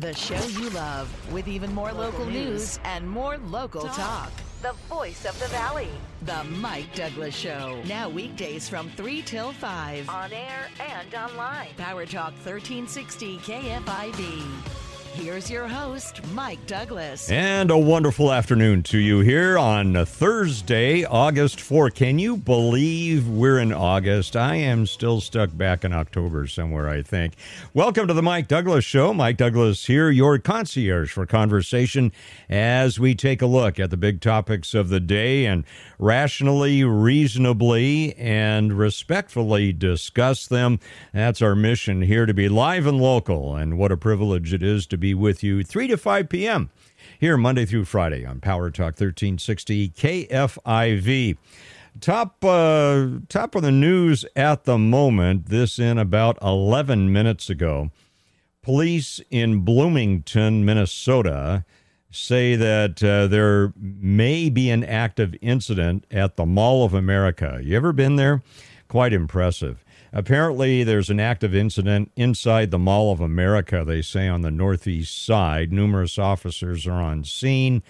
The show you love with even more local, news. and more local talk. The voice of the valley. The Mike Douglass Show. Now weekdays from 3 till 5. On air and online. Power Talk 1360 KFIV. Here's your host, Mike Douglass. And a wonderful afternoon to you here on Thursday, August 4. Can you believe we're in August? I am still stuck back in October somewhere, I think. Welcome to the Mike Douglass Show. Mike Douglass here, your concierge for conversation as we take a look at the big topics of the day and rationally, reasonably, and respectfully discuss them. That's our mission here to be live and local, and what a privilege it is to be with you 3 to 5 p.m. here Monday through Friday on Power Talk 1360 KFIV. Top uh, top of the news at the moment. This in about 11 minutes ago. Police in Bloomington, Minnesota, say that uh, there may be an active incident at the Mall of America. You ever been there? Quite impressive. Apparently, there's an active incident inside the Mall of America, they say, on the northeast side. Numerous officers are on scene.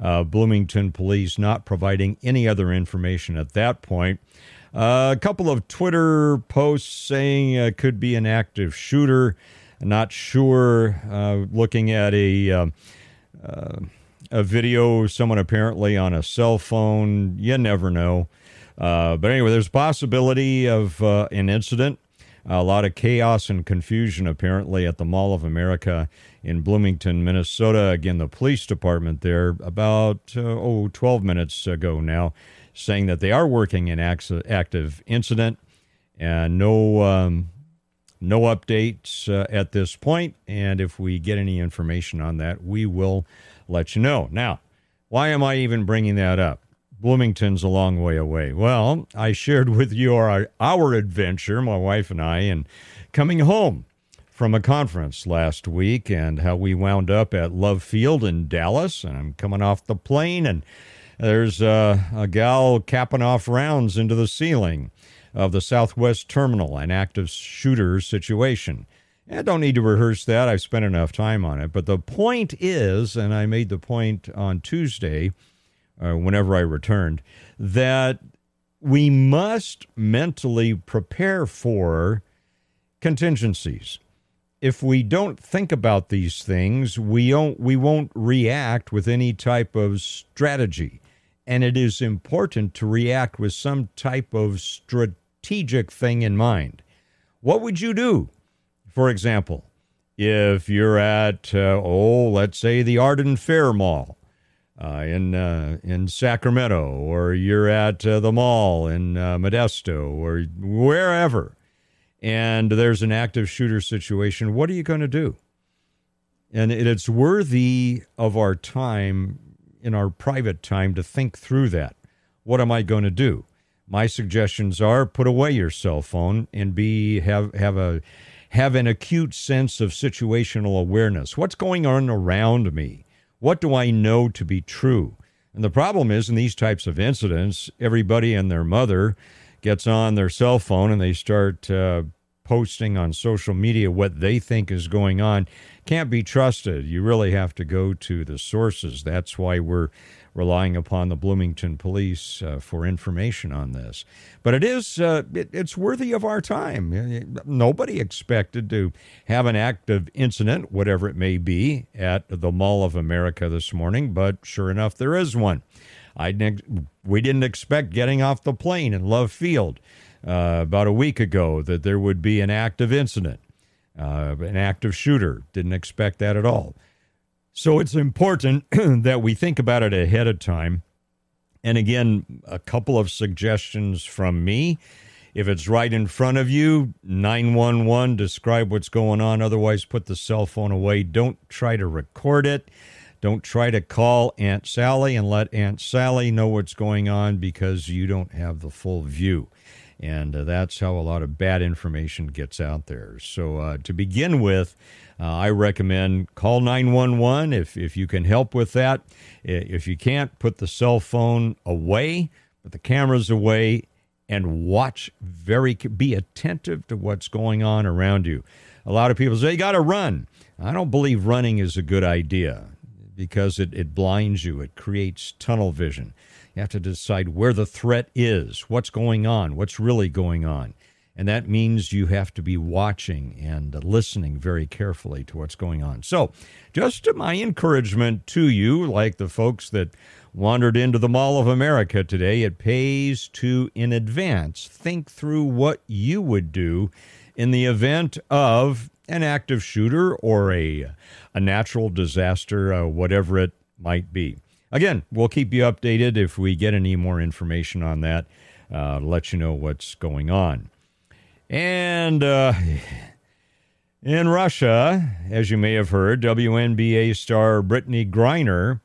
Uh, Bloomington police not providing any other information at that point. Uh, a couple of Twitter posts saying uh, could be an active shooter. Not sure. Uh, looking at a um, uh, a video, someone apparently on a cell phone. You never know. Uh, but anyway, there's a possibility of uh, an incident. A lot of chaos and confusion apparently at the Mall of America in Bloomington, Minnesota. Again, the police department there about uh, oh 12 minutes ago now, saying that they are working an active incident and no um, no updates uh, at this point. And if we get any information on that, we will let you know. Now, why am I even bringing that up? Bloomington's a long way away. Well, I shared with you our, our adventure, my wife and I, in coming home from a conference last week and how we wound up at Love Field in Dallas. And I'm coming off the plane, and there's a, a gal capping off rounds into the ceiling of the Southwest Terminal, an active shooter situation. I don't need to rehearse that. I've spent enough time on it. But the point is, and I made the point on Tuesday uh, whenever I returned, that we must mentally prepare for contingencies. If we don't think about these things, we don't we won't react with any type of strategy. And it is important to react with some type of strategic thing in mind. What would you do, for example, if you're at, uh, oh, let's say the Arden Fair Mall uh, in uh, in Sacramento, or you're at uh, the mall in uh, Modesto, or wherever, and there's an active shooter situation, what are you going to do? And it's worthy of our time, in our private time, to think through that. What am I going to do? My suggestions are: put away your cell phone and be have have a have an acute sense of situational awareness. What's going on around me? What do I know to be true? And the problem is in these types of incidents, everybody and their mother gets on their cell phone and they start uh, posting on social media what they think is going on. Can't be trusted. You really have to go to the sources. That's why we're relying upon the Bloomington police uh, for information on this. But it is uh, it, it's worthy of our time. Nobody expected to have an active incident, whatever it may be, at the Mall of America this morning, but sure enough, there is one. I we didn't expect getting off the plane in Love Field uh, about a week ago that there would be an active incident, uh, an active shooter. Didn't expect that at all. So it's important that we think about it ahead of time. And again, a couple of suggestions from me. If it's right in front of you, 911, describe what's going on. Otherwise, put the cell phone away. Don't try to record it. Don't try to call Aunt Sally and let Aunt Sally know what's going on because you don't have the full view. And uh, that's how a lot of bad information gets out there. So, uh, to begin with, uh, I recommend call 911 if, if you can help with that. If you can't, put the cell phone away, put the cameras away, and watch very, be attentive to what's going on around you. A lot of people say, you got to run. I don't believe running is a good idea because it, it blinds you, it creates tunnel vision. You have to decide where the threat is, what's going on, what's really going on. And that means you have to be watching and listening very carefully to what's going on. So, just my encouragement to you, like the folks that wandered into the Mall of America today, it pays to, in advance, think through what you would do in the event of an active shooter or a, a natural disaster, uh, whatever it might be. Again, we'll keep you updated if we get any more information on that, uh, let you know what's going on. And uh, in Russia, as you may have heard, WNBA star Brittney Griner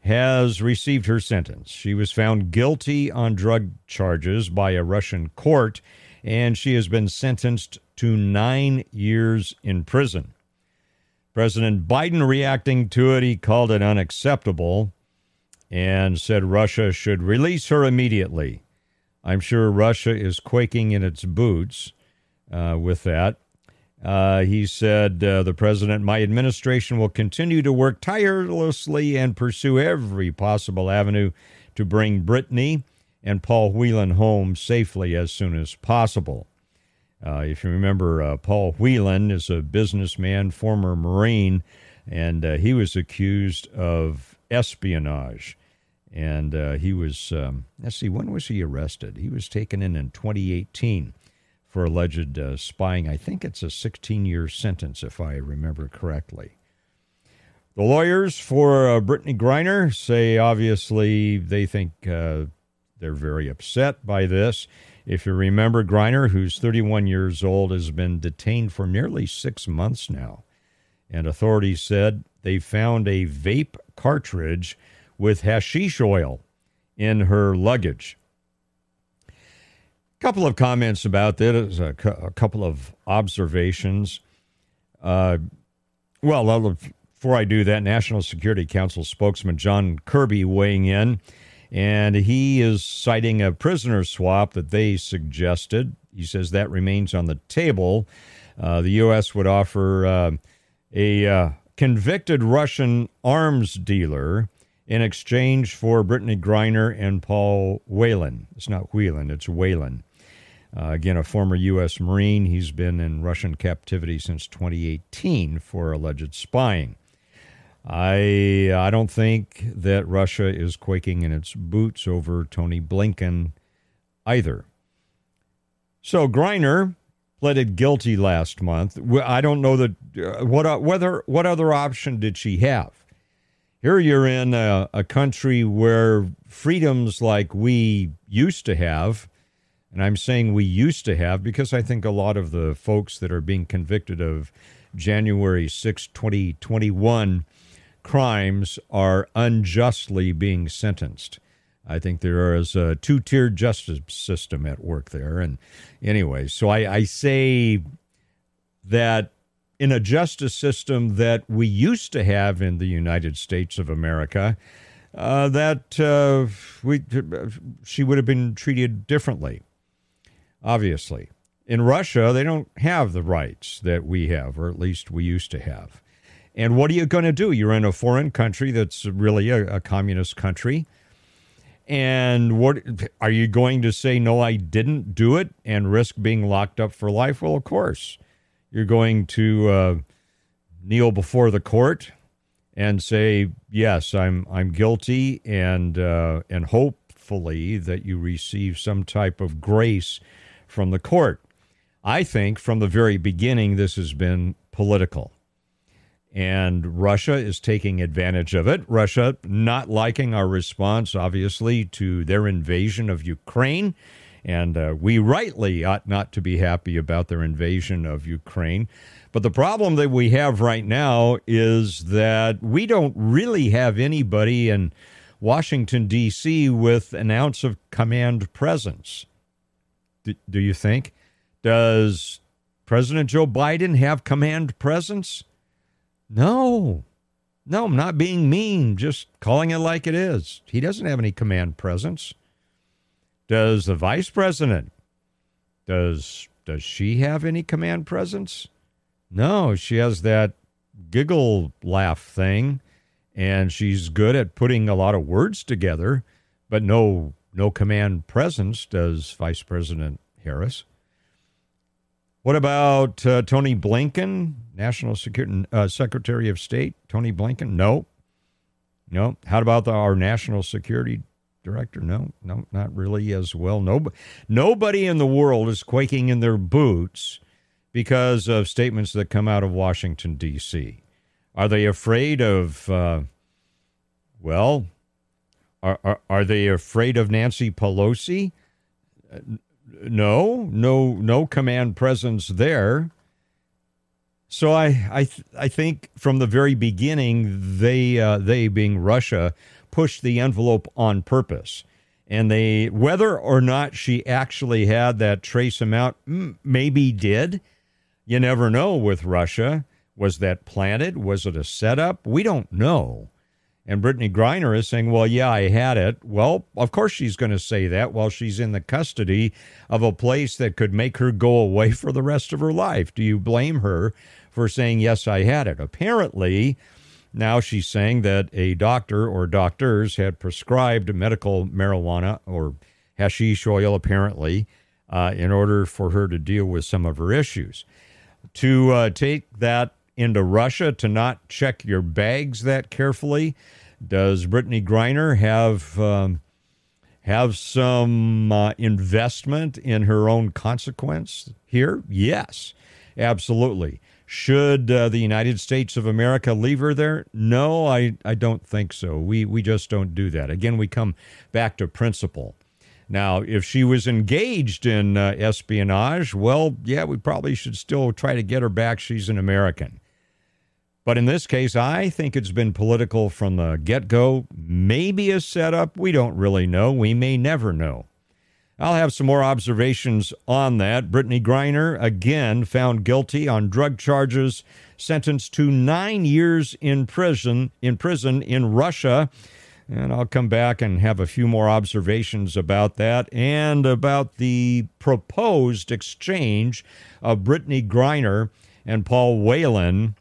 has received her sentence. She was found guilty on drug charges by a Russian court, and she has been sentenced to nine years in prison. President Biden reacting to it, he called it unacceptable and said Russia should release her immediately. I'm sure Russia is quaking in its boots uh, with that. Uh, he said, uh, The president, my administration will continue to work tirelessly and pursue every possible avenue to bring Brittney and Paul Whelan home safely as soon as possible. Uh, if you remember, uh, Paul Whelan is a businessman, former Marine, and uh, he was accused of espionage and uh, he was um, let's see when was he arrested? He was taken in in 2018 for alleged uh, spying. I think it's a 16 year sentence if i remember correctly. The lawyers for uh, brittney griner say obviously they think uh, they're very upset by this. If you remember griner who's 31 years old has been detained for nearly six months now. And authorities said they found a vape cartridge with hashish oil in her luggage. A couple of comments about this, a, a couple of observations. Uh, well, before I do that, National Security Council spokesman John Kirby weighing in, and he is citing a prisoner swap that they suggested. He says that remains on the table. Uh, the U.S. would offer uh, a uh, convicted Russian arms dealer in exchange for Brittney Griner and Paul Whelan. It's not Whelan, it's Whelan. Uh, again, a former U.S. Marine. He's been in Russian captivity since 2018 for alleged spying. I I don't think that Russia is quaking in its boots over Tony Blinken either. So Griner pleaded guilty last month. I don't know that uh, what uh, whether what other option did she have? Here you're in a, a country where freedoms like we used to have, and I'm saying we used to have because I think a lot of the folks that are being convicted of January 6, 2021 crimes are unjustly being sentenced. I think there is a two tiered justice system at work there. And anyway, so I, I say that in a justice system that we used to have in the United States of America, uh, that uh, we she would have been treated differently. Obviously, in Russia, they don't have the rights that we have, or at least we used to have. And what are you going to do? You're in a foreign country that's really a, a communist country. And what are you going to say? No, I didn't do it and risk being locked up for life? Well, of course you're going to uh, kneel before the court and say, "Yes, I'm I'm guilty," and uh, and hopefully that you receive some type of grace from the court. I think from the very beginning this has been political. And Russia is taking advantage of it. Russia not liking our response, obviously, to their invasion of Ukraine and uh, we rightly ought not to be happy about their invasion of Ukraine. But the problem that we have right now is that we don't really have anybody in Washington, D.C. with an ounce of command presence. D- do you think? Does President Joe Biden have command presence? No. No, I'm not being mean, just calling it like it is. He doesn't have any command presence. Does the vice president does does she have any command presence? No, she has that giggle laugh thing, and she's good at putting a lot of words together, but no no command presence does Vice President Harris. What about uh, Tony Blinken, National Security uh, Secretary of State? Tony Blinken? No. No. How about the, our National Security Director? No, no, not really as well. No, nobody in the world is quaking in their boots because of statements that come out of Washington, D.C. Are they afraid of, uh, well, are, are, are they afraid of Nancy Pelosi? No, no, no command presence there. So I, I, I think from the very beginning, they, uh, they being Russia, pushed the envelope on purpose, and they, whether or not she actually had that trace amount, maybe did. You never know with Russia. Was that planted? Was it a setup? We don't know. And Brittney Griner is saying, well, yeah, I had it. Well, of course she's going to say that while she's in the custody of a place that could make her go away for the rest of her life. Do you blame her for saying, yes, I had it? Apparently, now she's saying that a doctor or doctors had prescribed medical marijuana or hashish oil, apparently, uh, in order for her to deal with some of her issues. To uh, take that into Russia to not check your bags that carefully? Does Brittney Griner have um, have some uh, investment in her own consequence here? Yes, absolutely. Should uh, the United States of America leave her there? No, I, I don't think so. We we just don't do that. Again, we come back to principle. Now, if she was engaged in uh, espionage, well, yeah, we probably should still try to get her back. She's an American. But in this case, I think it's been political from the get go. Maybe a setup. We don't really know. We may never know. I'll have some more observations on that. Brittney Griner, again, found guilty on drug charges, sentenced to nine years in prison in prison in Russia. And I'll come back and have a few more observations about that and about the proposed exchange of Brittney Griner and Paul Whelan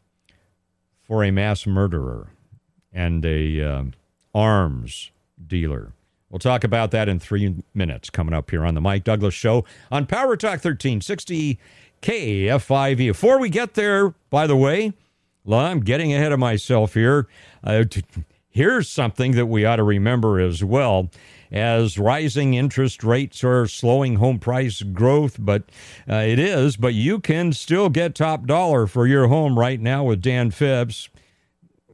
for a mass murderer and a uh, arms dealer. We'll talk about that in three minutes coming up here on the Mike Douglass Show on Power Talk 1360 KFIV. Before we get there, by the way, well, I'm getting ahead of myself here. Uh, t- here's something that we ought to remember as well as rising interest rates are slowing home price growth, but uh, it is. But you can still get top dollar for your home right now with Dan Phipps.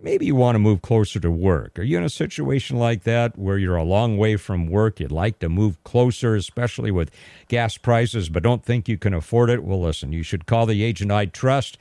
Maybe you want to move closer to work. Are you in a situation like that where you're a long way from work? You'd like to move closer, especially with gas prices, but don't think you can afford it? Well, listen, you should call the agent I trust.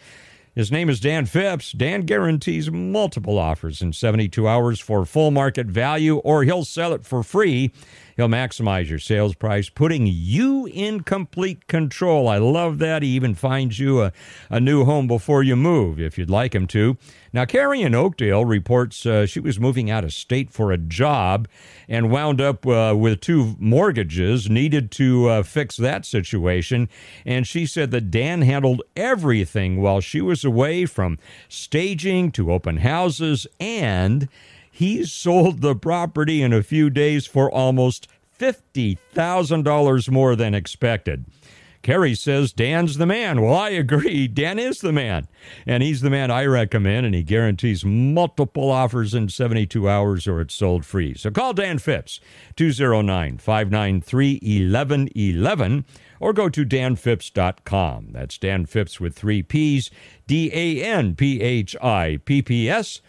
His name is Dan Phipps. Dan guarantees multiple offers in 72 hours for full market value, or he'll sell it for free. He'll maximize your sales price, putting you in complete control. I love that. He even finds you a, a new home before you move, if you'd like him to. Now, Carrie in Oakdale reports uh, she was moving out of state for a job and wound up uh, with two mortgages, needed to uh, fix that situation. And she said that Dan handled everything while she was away from staging to open houses, and he sold the property in a few days for almost $50,000 more than expected. Kerry says Dan's the man. Well, I agree. Dan is the man. And he's the man I recommend, and he guarantees multiple offers in 72 hours or it's sold free. So call Dan Phipps, 209 593 1111, or go to danphipps.com. That's Dan Phipps with three P's, D A N P H I P P S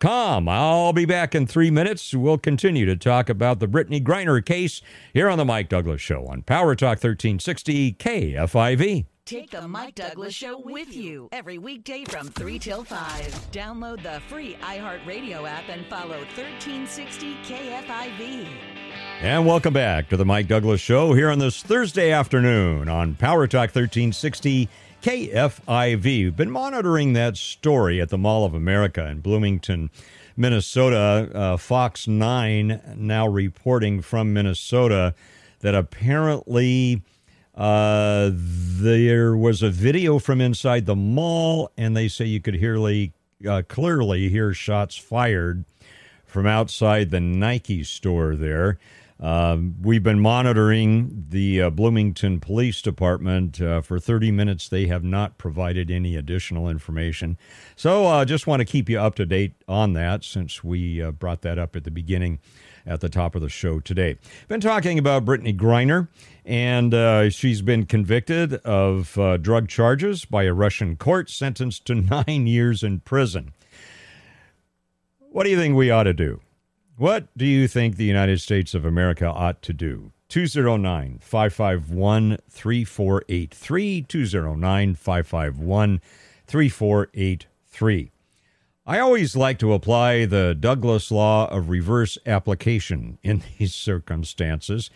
com. I'll be back in three minutes. We'll continue to talk about the Brittney Griner case here on the Mike Douglass Show on Power Talk 1360 KFIV. Take the Mike Douglass Show with you every weekday from 3 till 5. Download the free iHeartRadio app and follow 1360 KFIV. And welcome back to the Mike Douglass Show here on this Thursday afternoon on Power Talk 1360 KFIV. We've been monitoring that story at the Mall of America in Bloomington, Minnesota. Uh, Fox 9 now reporting from Minnesota that apparently Uh, there was a video from inside the mall, and they say you could hearly, uh, clearly hear shots fired from outside the Nike store there. Uh, we've been monitoring the uh, Bloomington Police Department uh, for 30 minutes. They have not provided any additional information. So I uh, just want to keep you up to date on that since we uh, brought that up at the beginning at the top of the show today. Been talking about Brittney Griner, and uh, she's been convicted of drug charges by a Russian court, sentenced to nine years in prison. What do you think we ought to do? What do you think the United States of America ought to do? 209 551 3483. 209 551 3483. I always like to apply the Douglass law of reverse application in these circumstances.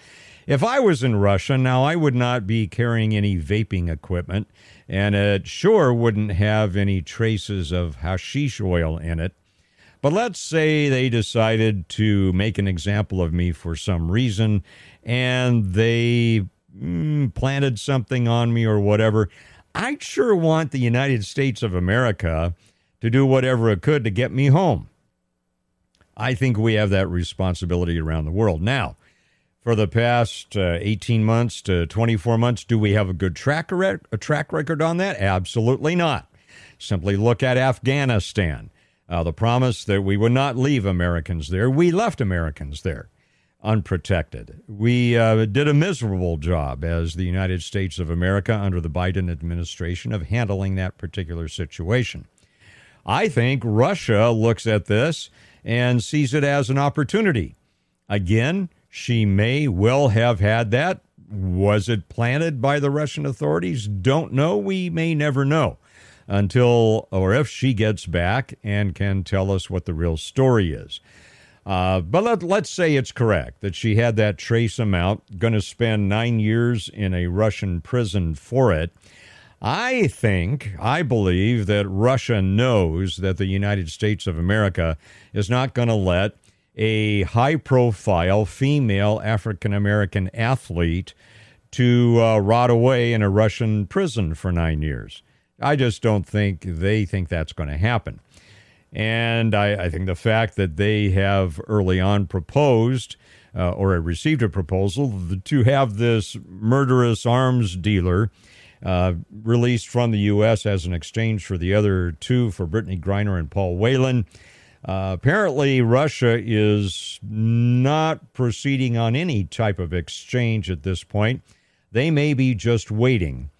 If I was in Russia, now I would not be carrying any vaping equipment, and it sure wouldn't have any traces of hashish oil in it. But let's say they decided to make an example of me for some reason and they mm, planted something on me or whatever. I'd sure want the United States of America to do whatever it could to get me home. I think we have that responsibility around the world. Now, for the past uh, 18 months to 24 months, do we have a good track, re- a track record on that? Absolutely not. Simply look at Afghanistan. Uh, the promise that we would not leave Americans there. We left Americans there unprotected. We uh, did a miserable job as the United States of America under the Biden administration of handling that particular situation. I think Russia looks at this and sees it as an opportunity. Again, she may well have had that. Was it planted by the Russian authorities? Don't know. We may never know until or if she gets back and can tell us what the real story is. Uh, but let, let's say it's correct that she had that trace amount, going to spend nine years in a Russian prison for it. I think, I believe that Russia knows that the United States of America is not going to let a high profile female African American athlete to uh, rot away in a Russian prison for nine years. I just don't think they think that's going to happen. And I, I, think the fact that they have early on proposed uh, or received a proposal to have this murderous arms dealer uh, released from the U.S. as an exchange for the other two for Brittney Griner and Paul Whelan. Uh, apparently, Russia is not proceeding on any type of exchange at this point. They may be just waiting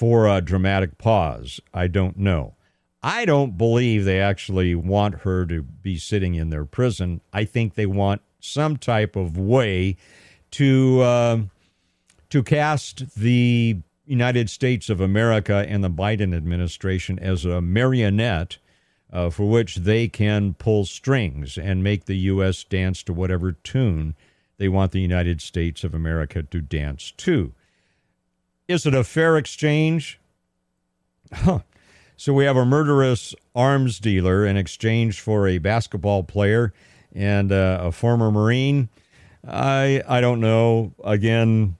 for a dramatic pause. I don't know. I don't believe they actually want her to be sitting in their prison. I think they want some type of way to uh, to cast the United States of America and the Biden administration as a marionette uh, for which they can pull strings and make the U.S. dance to whatever tune they want the United States of America to dance to. Is it a fair exchange? Huh. So we have a murderous arms dealer in exchange for a basketball player and uh, a former Marine. I I don't know. Again,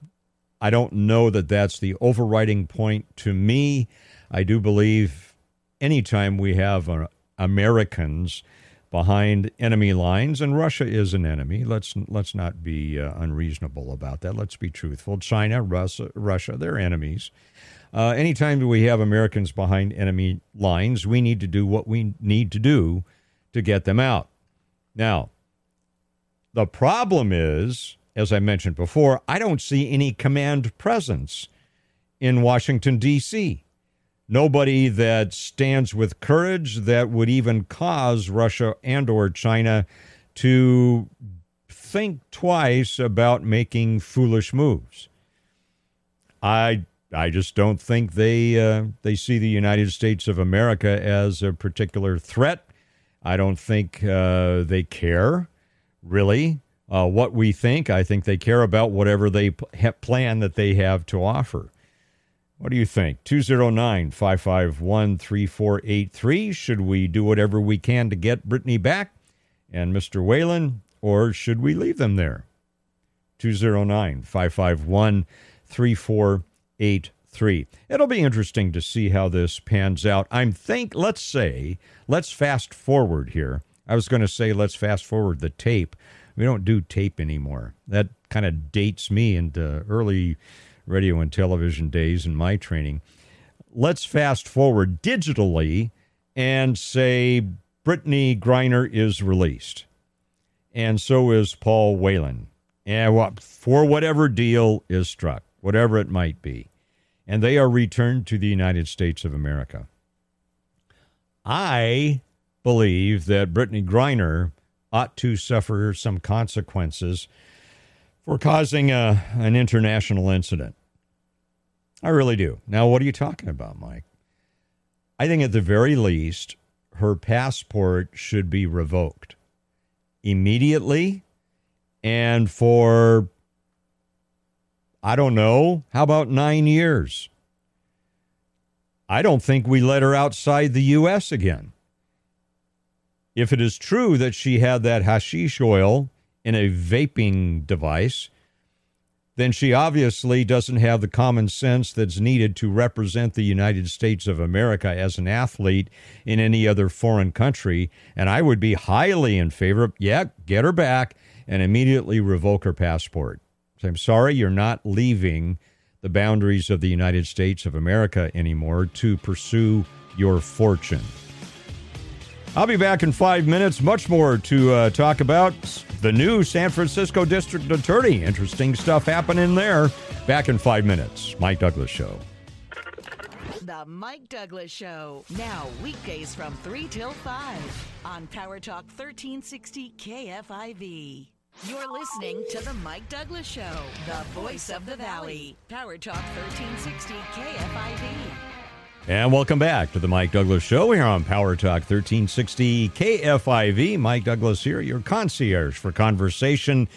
I don't know that that's the overriding point to me. I do believe anytime we have uh, Americans behind enemy lines, and Russia is an enemy. Let's let's not be uh, unreasonable about that. Let's be truthful. China, Russia, Russia, they're enemies. Uh, anytime we have Americans behind enemy lines, we need to do what we need to do to get them out. Now, the problem is, as I mentioned before, I don't see any command presence in Washington, D.C nobody that stands with courage that would even cause Russia and or China to think twice about making foolish moves. I I just don't think they uh, they see the United States of America as a particular threat. I don't think uh, they care really uh, what we think. I think they care about whatever they p- plan that they have to offer. What do you think? 209 551 3483. Should we do whatever we can to get Brittney back and Mr. Whelan, or should we leave them there? 209 551 3483. It'll be interesting to see how this pans out. I'm think let's say, let's fast forward here. I was going to say let's fast forward the tape. We don't do tape anymore. That kind of dates me into early radio and television days in my training. Let's fast forward digitally and say Brittney Griner is released. And so is Paul Whelan. And what for whatever deal is struck, whatever it might be. And they are returned to the United States of America. I believe that Brittney Griner ought to suffer some consequences for causing a, an international incident. I really do. Now, what are you talking about, Mike? I think at the very least, her passport should be revoked immediately and for, I don't know, how about nine years? I don't think we let her outside the U.S. again. If it is true that she had that hashish oil in a vaping device, then she obviously doesn't have the common sense that's needed to represent the United States of America as an athlete in any other foreign country. And I would be highly in favor of, yeah, get her back and immediately revoke her passport. So I'm sorry, you're not leaving the boundaries of the United States of America anymore to pursue your fortune. I'll be back in five minutes. Much more to uh, talk about. The new San Francisco District Attorney. Interesting stuff happening there. Back in five minutes. Mike Douglass Show. The Mike Douglass Show. Now, weekdays from 3 till 5 on Power Talk 1360 KFIV. You're listening to The Mike Douglass Show, the voice of the Valley. Power Talk 1360 KFIV. And welcome back to the Mike Douglass Show here on Power Talk 1360 KFIV. Mike Douglass here, your concierge for conversation.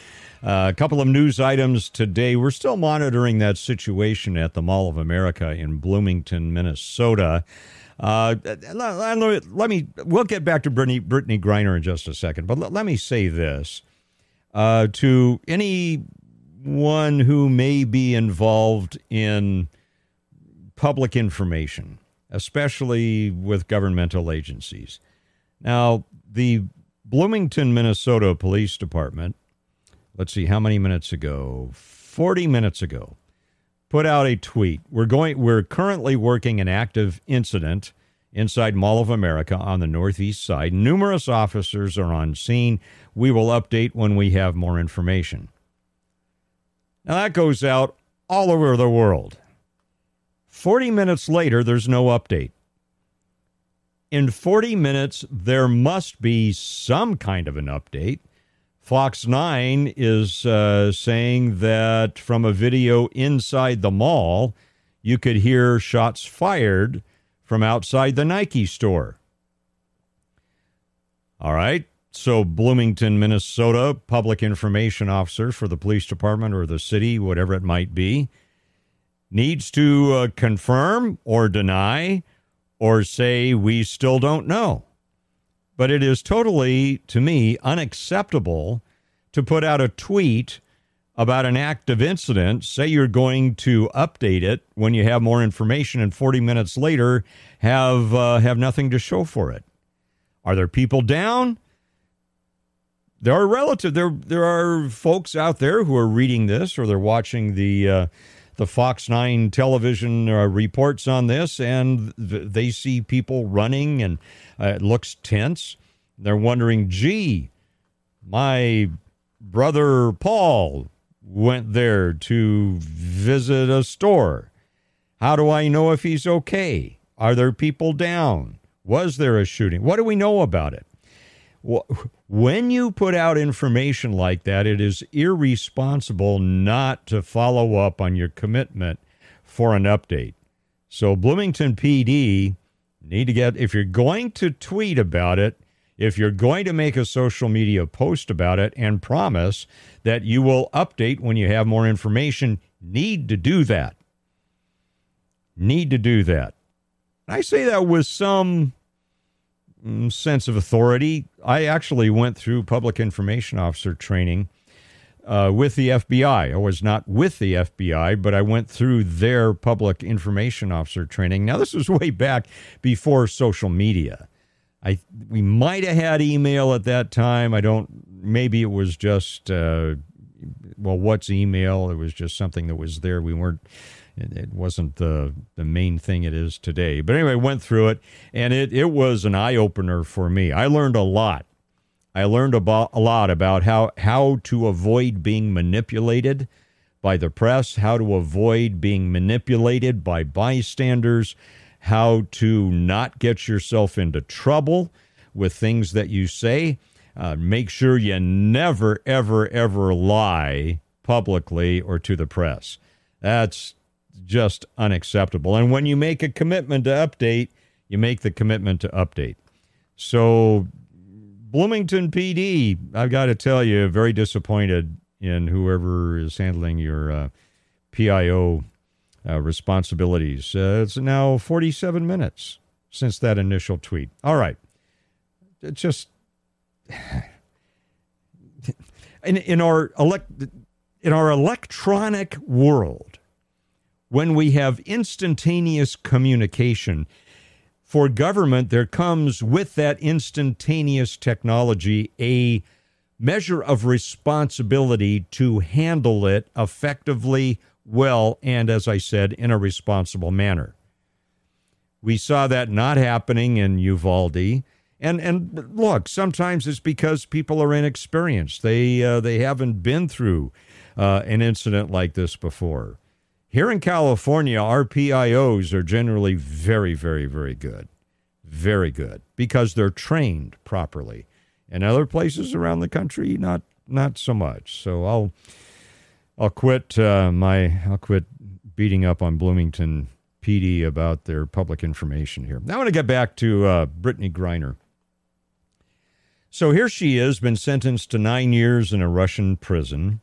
Uh, a couple of news items today. We're still monitoring that situation at the Mall of America in Bloomington, Minnesota. Uh, let, let, me, we'll get back to Brittney, Brittney Griner in just a second, but let, let me say this uh, to anyone who may be involved in public information, especially with governmental agencies. Now, the Bloomington, Minnesota Police Department, let's see how many minutes ago, 40 minutes ago, put out a tweet. We're going we're currently working an active incident inside Mall of America on the northeast side. Numerous officers are on scene. We will update when we have more information. Now that goes out all over the world. 40 minutes later, there's no update. In 40 minutes, there must be some kind of an update. Fox 9 is uh, saying that from a video inside the mall, you could hear shots fired from outside the Nike store. All right. So, Bloomington, Minnesota, public information officer for the police department or the city, whatever it might be, needs to uh, confirm or deny or say we still don't know. But it is totally, to me, unacceptable to put out a tweet about an active incident, say you're going to update it when you have more information, and 40 minutes later have uh, have nothing to show for it. Are there people down? There are relative. There there are folks out there who are reading this or they're watching the uh, the Fox 9 television uh, reports on this, and th- they see people running, and uh, it looks tense. They're wondering, gee, my brother Paul went there to visit a store. How do I know if he's okay? Are there people down? Was there a shooting? What do we know about it? When you put out information like that, it is irresponsible not to follow up on your commitment for an update. So, Bloomington PD need to get, if you're going to tweet about it, if you're going to make a social media post about it and promise that you will update when you have more information, need to do that. Need to do that. I say that with some sense of authority. I actually went through public information officer training uh, with the FBI. I was not with the FBI, but I went through their public information officer training. Now, this was way back before social media. I we might have had email at that time. I don't. Maybe it was just uh, well, what's email? It was just something that was there. We weren't. It wasn't the the main thing it is today. But anyway, went through it, and it it was an eye opener for me. I learned a lot I learned about a lot about how how to avoid being manipulated by the press, how to avoid being manipulated by bystanders, how to not get yourself into trouble with things that you say. Uh, make sure you never, ever, ever lie publicly or to the press. That's just unacceptable. And when you make a commitment to update, you make the commitment to update. So Bloomington PD, I've got to tell you, very disappointed in whoever is handling your uh, PIO uh, responsibilities. Uh, it's now 47 minutes since that initial tweet. All right. It's just in, in our elect in our electronic world, when we have instantaneous communication, for government, there comes with that instantaneous technology a measure of responsibility to handle it effectively, well, and as I said, in a responsible manner. We saw that not happening in Uvalde. And and look, sometimes it's because people are inexperienced. They uh, they haven't been through uh, an incident like this before. Here in California, our PIOs are generally very, very, very good. Very good because they're trained properly. In other places around the country, not not so much. So I'll I'll quit uh, my I'll quit beating up on Bloomington PD about their public information here. Now I want to get back to uh, Brittney Griner. So here she is, been sentenced to nine years in a Russian prison.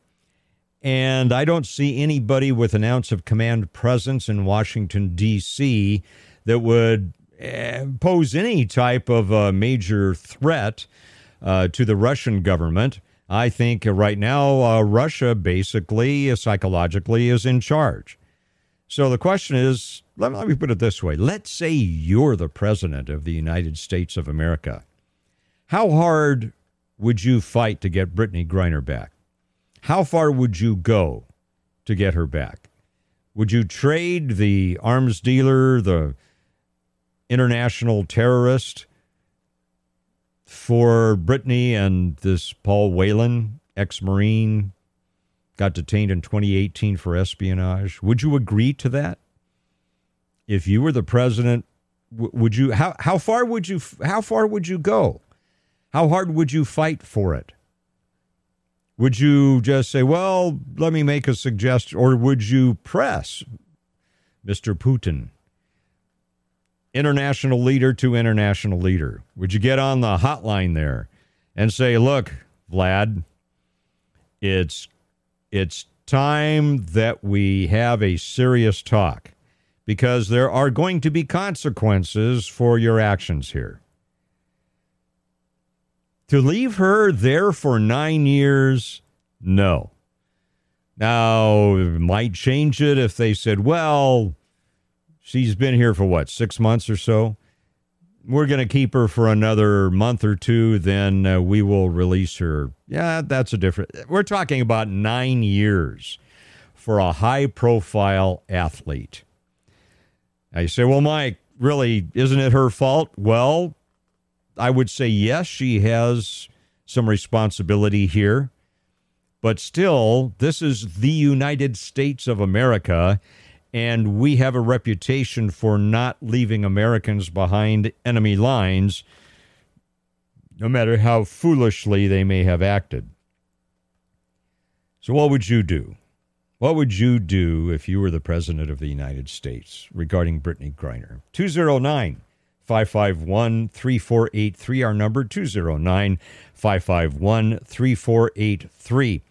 And I don't see anybody with an ounce of command presence in Washington, D.C., that would uh, pose any type of a major threat uh, to the Russian government. I think right now, uh, Russia basically, uh, psychologically, is in charge. So the question is let, let me put it this way let's say you're the president of the United States of America. How hard would you fight to get Brittney Griner back? How far would you go to get her back? Would you trade the arms dealer, the international terrorist, for Brittney and this Paul Whelan, ex Marine, got detained in 2018 for espionage? Would you agree to that? If you were the president, would you how how far would you how far would you go? How hard would you fight for it? Would you just say, well, let me make a suggestion? Or would you press Mr. Putin, international leader to international leader? Would you get on the hotline there and say, look, Vlad, it's, it's time that we have a serious talk because there are going to be consequences for your actions here. To leave her there for nine years, no. Now, might change it if they said, well, she's been here for what, six months or so? We're going to keep her for another month or two, then uh, we will release her. Yeah, that's a different. We're talking about nine years for a high profile athlete. Now you say, well, Mike, really, isn't it her fault? Well, I would say yes, she has some responsibility here. But still, this is the United States of America, and we have a reputation for not leaving Americans behind enemy lines, no matter how foolishly they may have acted. So, what would you do? What would you do if you were the President of the United States regarding Brittney Griner? 209 551 3483. Our number 209 551 3483.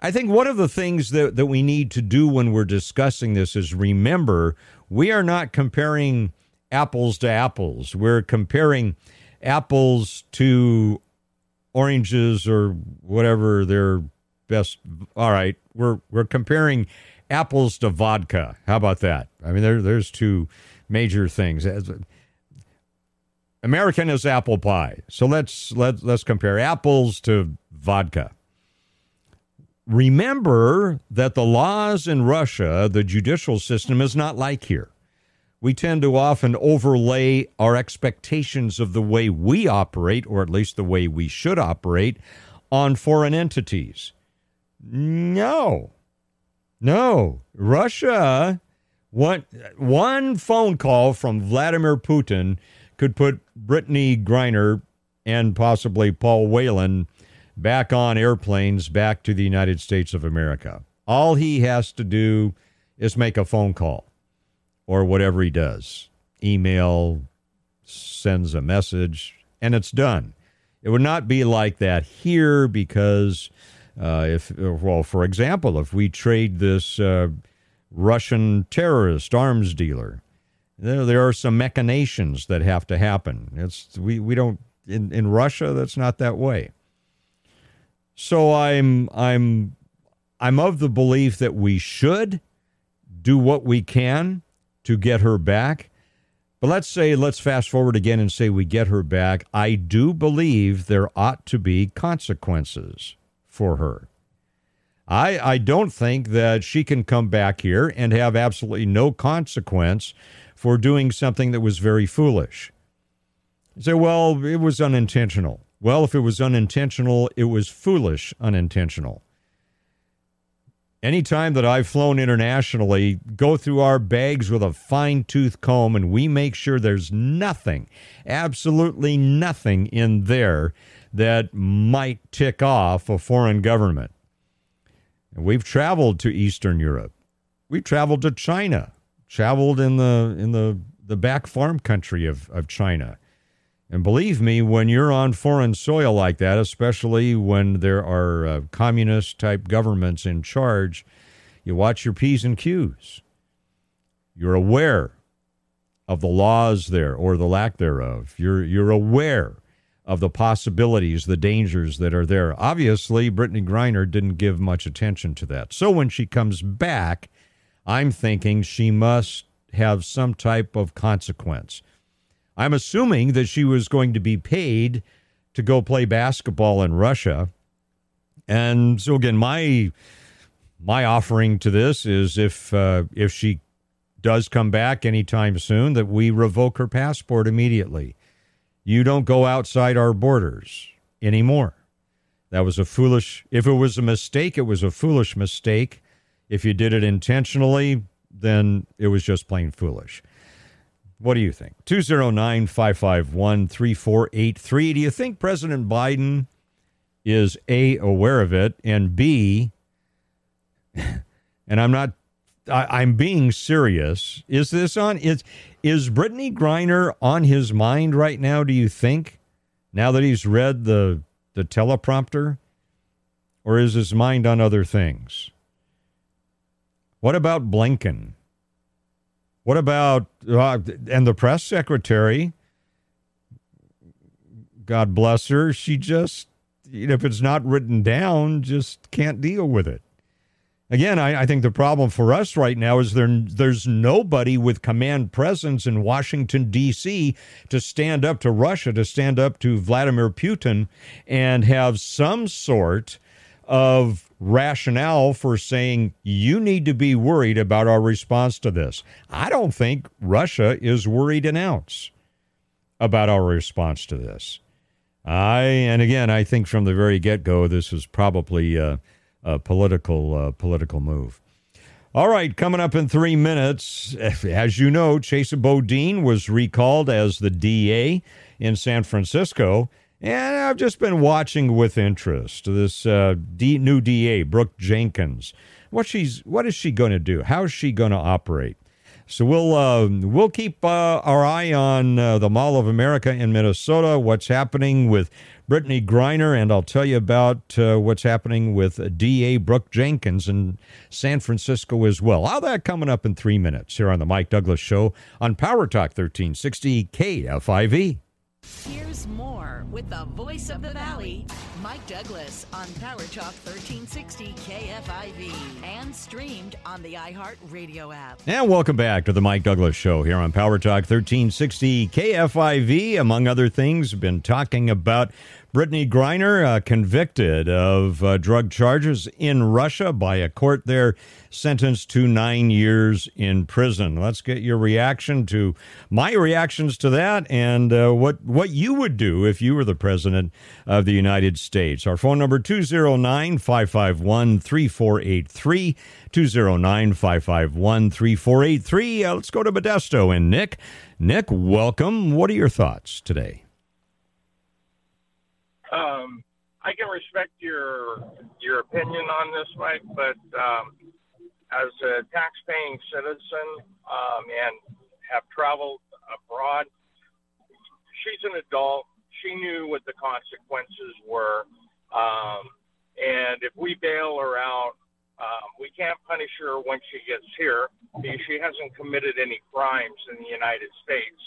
I think one of the things that, that we need to do when we're discussing this is remember we are not comparing apples to apples. We're comparing apples to oranges or whatever their best. All right, we're we're comparing apples to vodka. How about that? I mean, there there's two major things. American is apple pie. So let's let let's compare apples to vodka. Remember that the laws in Russia, the judicial system is not like here. We tend to often overlay our expectations of the way we operate, or at least the way we should operate, on foreign entities. No. No. Russia, one, one phone call from Vladimir Putin could put Brittney Griner and possibly Paul Whelan back on airplanes back to the United States of America. All he has to do is make a phone call or whatever he does email, sends a message, and it's done. It would not be like that here because, uh, if, well, for example, if we trade this uh, Russian terrorist arms dealer, there, there are some machinations that have to happen. It's we, we don't in, in Russia that's not that way. So I'm I'm I'm of the belief that we should do what we can to get her back. But let's say let's fast forward again and say we get her back. I do believe there ought to be consequences for her. I I don't think that she can come back here and have absolutely no consequence for doing something that was very foolish. You say, well, it was unintentional. Well, if it was unintentional, it was foolish unintentional. Anytime that I've flown internationally, go through our bags with a fine tooth comb and we make sure there's nothing, absolutely nothing in there that might tick off a foreign government. And we've traveled to Eastern Europe. We've traveled to China, traveled in the in the, the back farm country of, of China. And believe me, when you're on foreign soil like that, especially when there are uh, communist type governments in charge, you watch your P's and Q's. You're aware of the laws there or the lack thereof. You're, you're aware of the possibilities, the dangers that are there. Obviously, Brittney Griner didn't give much attention to that. So when she comes back, I'm thinking she must have some type of consequence. I'm assuming that she was going to be paid to go play basketball in Russia. And so again, my my offering to this is if uh, if she does come back anytime soon, that we revoke her passport immediately. You don't go outside our borders anymore. That was a foolish. If it was a mistake, it was a foolish mistake. If you did it intentionally, then it was just plain foolish. What do you think? 209 551 3483. Do you think President Biden is A, aware of it, and B, and I'm not, I, am being serious. Is this on, is, is Brittney Griner on his mind right now, do you think, now that he's read the, the teleprompter? Or is his mind on other things? What about Blinken? What about uh, and the press secretary? God bless her. She just, you know, if it's not written down, just can't deal with it. Again, I, I, think the problem for us right now is there there's nobody with command presence in Washington D.C. to stand up to Russia, to stand up to Vladimir Putin, and have some sort of rationale for saying you need to be worried about our response to this. I don't think Russia is worried an ounce about our response to this. I and again, I think from the very get go, this is probably a, a political uh, political move. All right, coming up in three minutes, as you know, Chesa Boudin was recalled as the DA in San Francisco. And I've just been watching with interest this uh, D, new DA, Brooke Jenkins. What she's, what is she going to do? How is she going to operate? So we'll uh, we'll keep uh, our eye on uh, the Mall of America in Minnesota. What's happening with Brittney Griner, and I'll tell you about uh, what's happening with DA Brooke Jenkins in San Francisco as well. All that coming up in three minutes here on the Mike Douglass Show on Power Talk 1360 KFIV. Here's more with the voice of the valley, Mike Douglass on Power Talk 1360 KFIV and streamed on the iHeart Radio app. And welcome back to the Mike Douglass Show here on Power Talk 1360 KFIV. Among other things, been talking about Brittney Griner, uh, convicted of uh, drug charges in Russia by a court there, sentenced to nine years in prison. Let's get your reaction to my reactions to that and uh, what, what you would do if you were the president of the United States. Our phone number 209 551 3483. 209 551 3483. Uh, let's go to Modesto and Nick. Nick, welcome. What are your thoughts today? Um, I can respect your your opinion on this, Mike, but um, as a tax-paying citizen um, and have traveled abroad, she's an adult. She knew what the consequences were, um, and if we bail her out, um, we can't punish her when she gets here because she hasn't committed any crimes in the United States.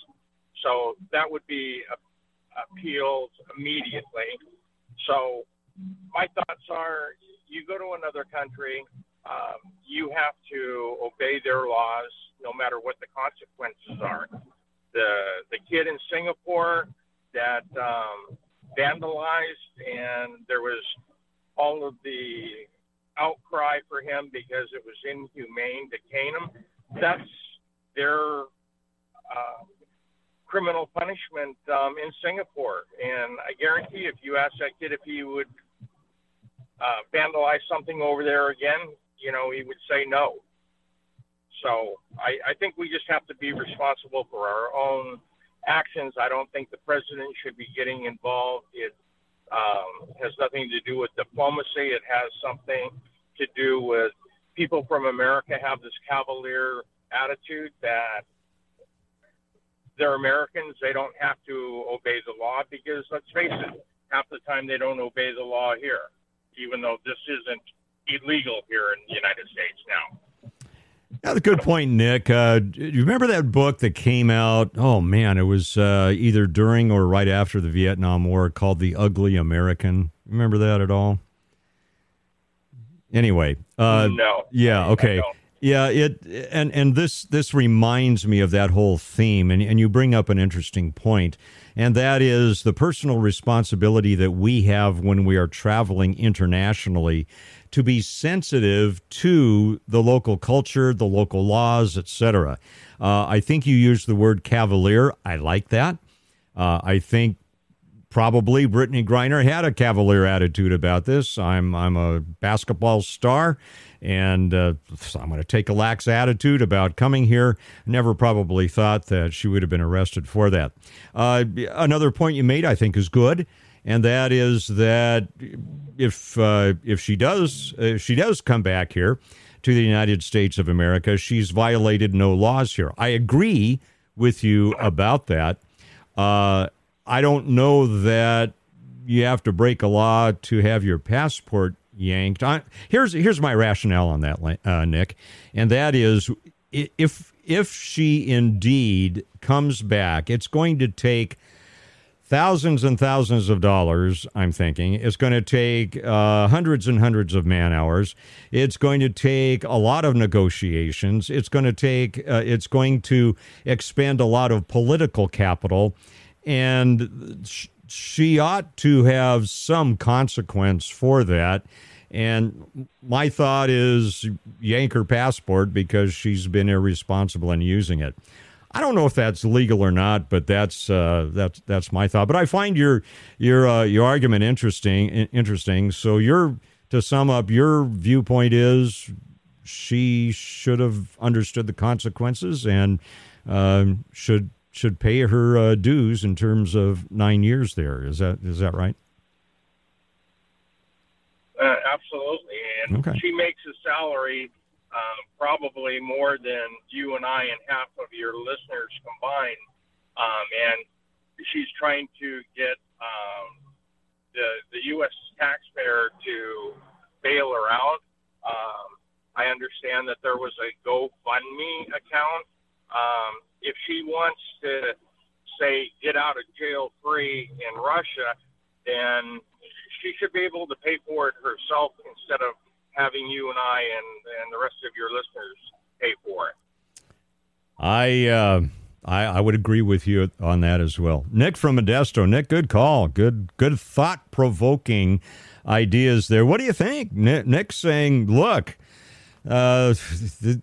So that would be a appealed immediately. So my thoughts are you go to another country, um, you have to obey their laws no matter what the consequences are. The the kid in Singapore that um, vandalized and there was all of the outcry for him because it was inhumane to cane him. That's their uh, criminal punishment um, in Singapore. And I guarantee if you ask that kid if he would uh, vandalize something over there again, you know, he would say no. So I, I think we just have to be responsible for our own actions. I don't think the president should be getting involved. It um, has nothing to do with diplomacy. It has something to do with people from America have this cavalier attitude that they're Americans. They don't have to obey the law because, let's face it, half the time they don't obey the law here, even though this isn't illegal here in the United States now. That's a good point, Nick. Uh, you remember that book that came out? Oh man, it was uh, either during or right after the Vietnam War, called "The Ugly American." Remember that at all? Anyway, uh, no. Yeah. Okay. Yeah, it and and this this reminds me of that whole theme, and and you bring up an interesting point, and that is the personal responsibility that we have when we are traveling internationally to be sensitive to the local culture, the local laws, etc. Uh, I think you used the word cavalier. I like that. Uh, I think probably Brittney Griner had a cavalier attitude about this. I'm I'm a basketball star and uh, I'm going to take a lax attitude about coming here. Never probably thought that she would have been arrested for that. Uh, another point you made, I think, is good, and that is that if uh, if she does if she does come back here to the United States of America, she's violated no laws here. I agree with you about that. Uh, I don't know that you have to break a law to have your passport yanked. I, here's here's my rationale on that, uh, Nick, and that is if if she indeed comes back, it's going to take thousands and thousands of dollars. I'm thinking it's going to take uh, hundreds and hundreds of man hours. It's going to take a lot of negotiations. It's going to take. Uh, it's going to expend a lot of political capital, and. Sh- she ought to have some consequence for that. And my thought is yank her passport because she's been irresponsible in using it. I don't know if that's legal or not, but that's uh, that's that's my thought. But I find your your uh, your argument interesting. Interesting. So your to sum up, your viewpoint is she should have understood the consequences and uh, should should pay her uh, dues in terms of nine years. There is that is that right? Uh, absolutely, and okay. she makes a salary um, probably more than you and I and half of your listeners combined. Um, and she's trying to get um, the the U.S. taxpayer to bail her out. Um, I understand that there was a GoFundMe account. Um, if she wants to say get out of jail free in Russia, then she should be able to pay for it herself instead of having you and I and, and the rest of your listeners pay for it. I, uh, I I would agree with you on that as well. Nick from Modesto. Nick, good call. Good good thought provoking ideas there. What do you think? Nick, Nick's saying, look, uh, the,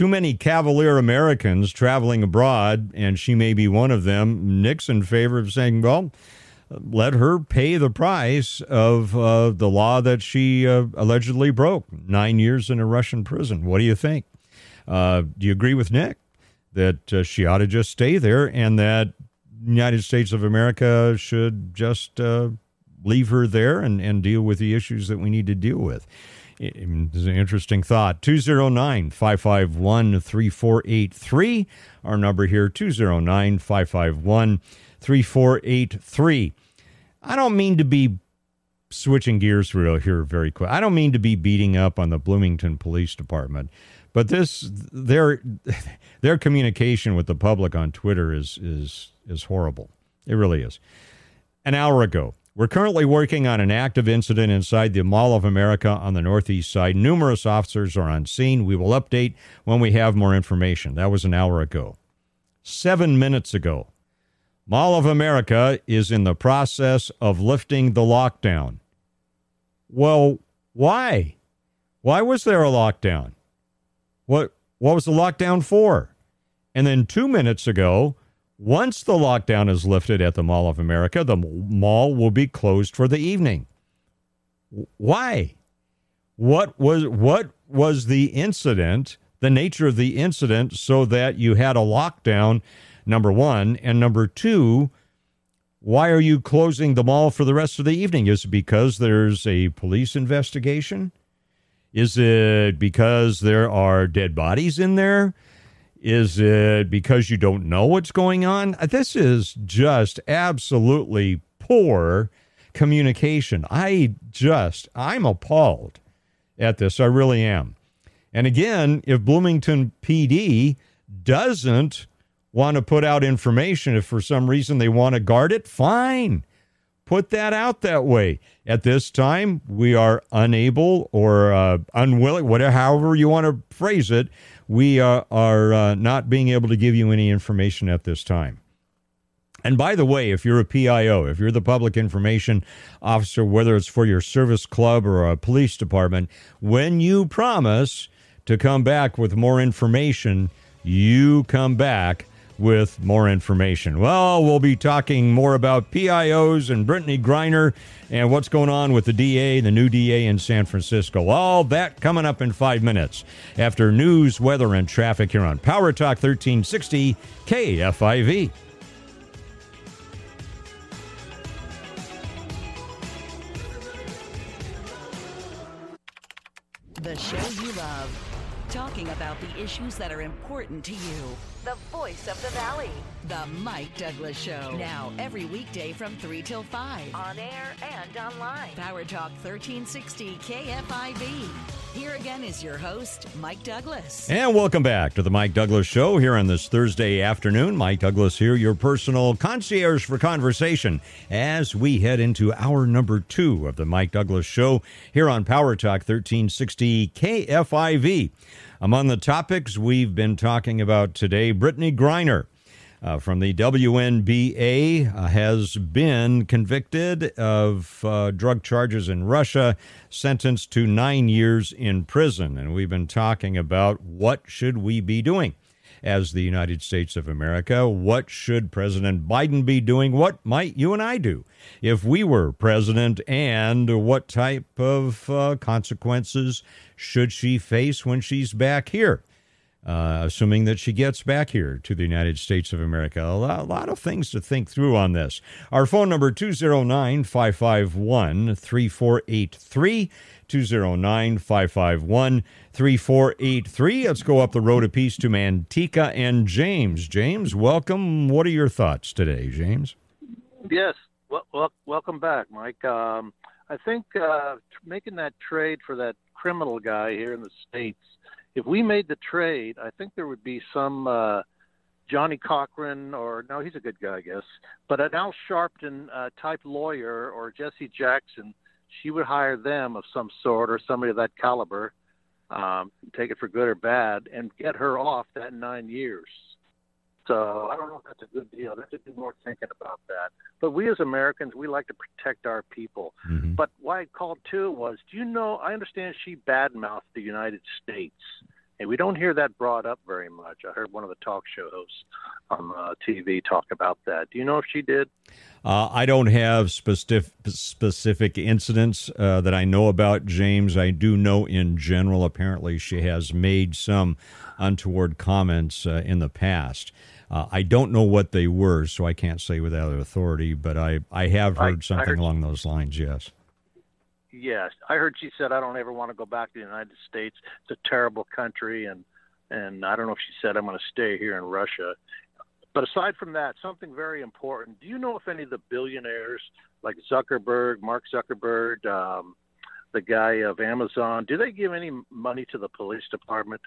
too many cavalier Americans traveling abroad, and she may be one of them. Nick's in favor of saying, well, let her pay the price of uh, the law that she uh, allegedly broke nine years in a Russian prison. What do you think? Uh, do you agree with Nick that uh, she ought to just stay there and that United States of America should just uh, leave her there and, and deal with the issues that we need to deal with? It's an interesting thought. 209 551 3483. Our number here 209 551 3483. I don't mean to be switching gears real here very quick. I don't mean to be beating up on the Bloomington Police Department, but this their their communication with the public on Twitter is is is horrible. It really is. An hour ago, we're currently working on an active incident inside the Mall of America on the northeast side. Numerous officers are on scene. We will update when we have more information. That was an hour ago. Seven minutes ago, Mall of America is in the process of lifting the lockdown. Well, why? Why was there a lockdown? What what was the lockdown for? And then 2 minutes ago, once the lockdown is lifted at the Mall of America, the mall will be closed for the evening. Why? What was what was the incident, the nature of the incident so that you had a lockdown number one. And number two, why are you closing the mall for the rest of the evening? Is it because there's a police investigation? Is it because there are dead bodies in there? Is it because you don't know what's going on? This is just absolutely poor communication. I just, I'm appalled at this. I really am. And again, if Bloomington PD doesn't want to put out information. If for some reason they want to guard it, fine. Put that out that way. At this time, we are unable or uh, unwilling, whatever, however you want to phrase it, we uh, are uh, not being able to give you any information at this time. And by the way, if you're a PIO, if you're the public information officer, whether it's for your service club or a police department, when you promise to come back with more information, you come back with more information. Well, we'll be talking more about PIOs and Brittney Griner and what's going on with the DA, the new DA in San Francisco. All that coming up in five minutes after news, weather, and traffic here on Power Talk 1360 KFIV. Issues that are important to you the voice of the valley, the Mike Douglass Show. Now, every weekday from 3 till 5, on air and online. Power Talk 1360 KFIV. Here again is your host, Mike Douglass. And welcome back to the Mike Douglass Show here on this Thursday afternoon. Mike Douglass here, your personal concierge for conversation, as we head into hour number two of the Mike Douglass Show here on Power Talk 1360 KFIV. Among the topics we've been talking about today, Brittney Griner. Uh, from the WNBA uh, has been convicted of uh, drug charges in Russia, sentenced to nine years in prison. And we've been talking about what should we be doing as the United States of America? What should President Biden be doing? What might you and I do if we were president? And what type of uh, consequences should she face when she's back here? Uh, assuming that she gets back here to the United States of America. A lot, a lot, of things to think through on this. Our phone number 209 551 3483. 209 551 3483. Let's go up the road a piece to Manteca and James. James, welcome. What are your thoughts today, James? Yes. Well, well welcome back, Mike. Um, I think uh, making that trade for that criminal guy here in the States, if we made the trade, I think there would be some uh, Johnnie Cochran, or no, he's a good guy, I guess, but an Al Sharpton uh, type lawyer or Jesse Jackson, she would hire them of some sort or somebody of that caliber, um, take it for good or bad, and get her off that nine years. So I don't know if that's a good deal. That's a do more thinking about that. But we as Americans, we like to protect our people. Mhm. But why I called too was, do you know? I understand she badmouthed the United States, and we don't hear that brought up very much. I heard one of the talk show hosts on uh, TV talk about that. Do you know if she did? Uh, I don't have specific specific incidents uh, that I know about James. I do know in general. Apparently, she has made some untoward comments uh, in the past. Uh, I don't know what they were, so I can't say without authority. But I, I have heard I something heard- along those lines. Yes. Yes, I heard she said, "I don't ever want to go back to the United States. It's a terrible country," and and I don't know if she said, "I'm going to stay here in Russia." But aside from that, something very important. Do you know if any of the billionaires, like Zuckerberg, Mark Zuckerberg, um, the guy of Amazon, do they give any money to the police department?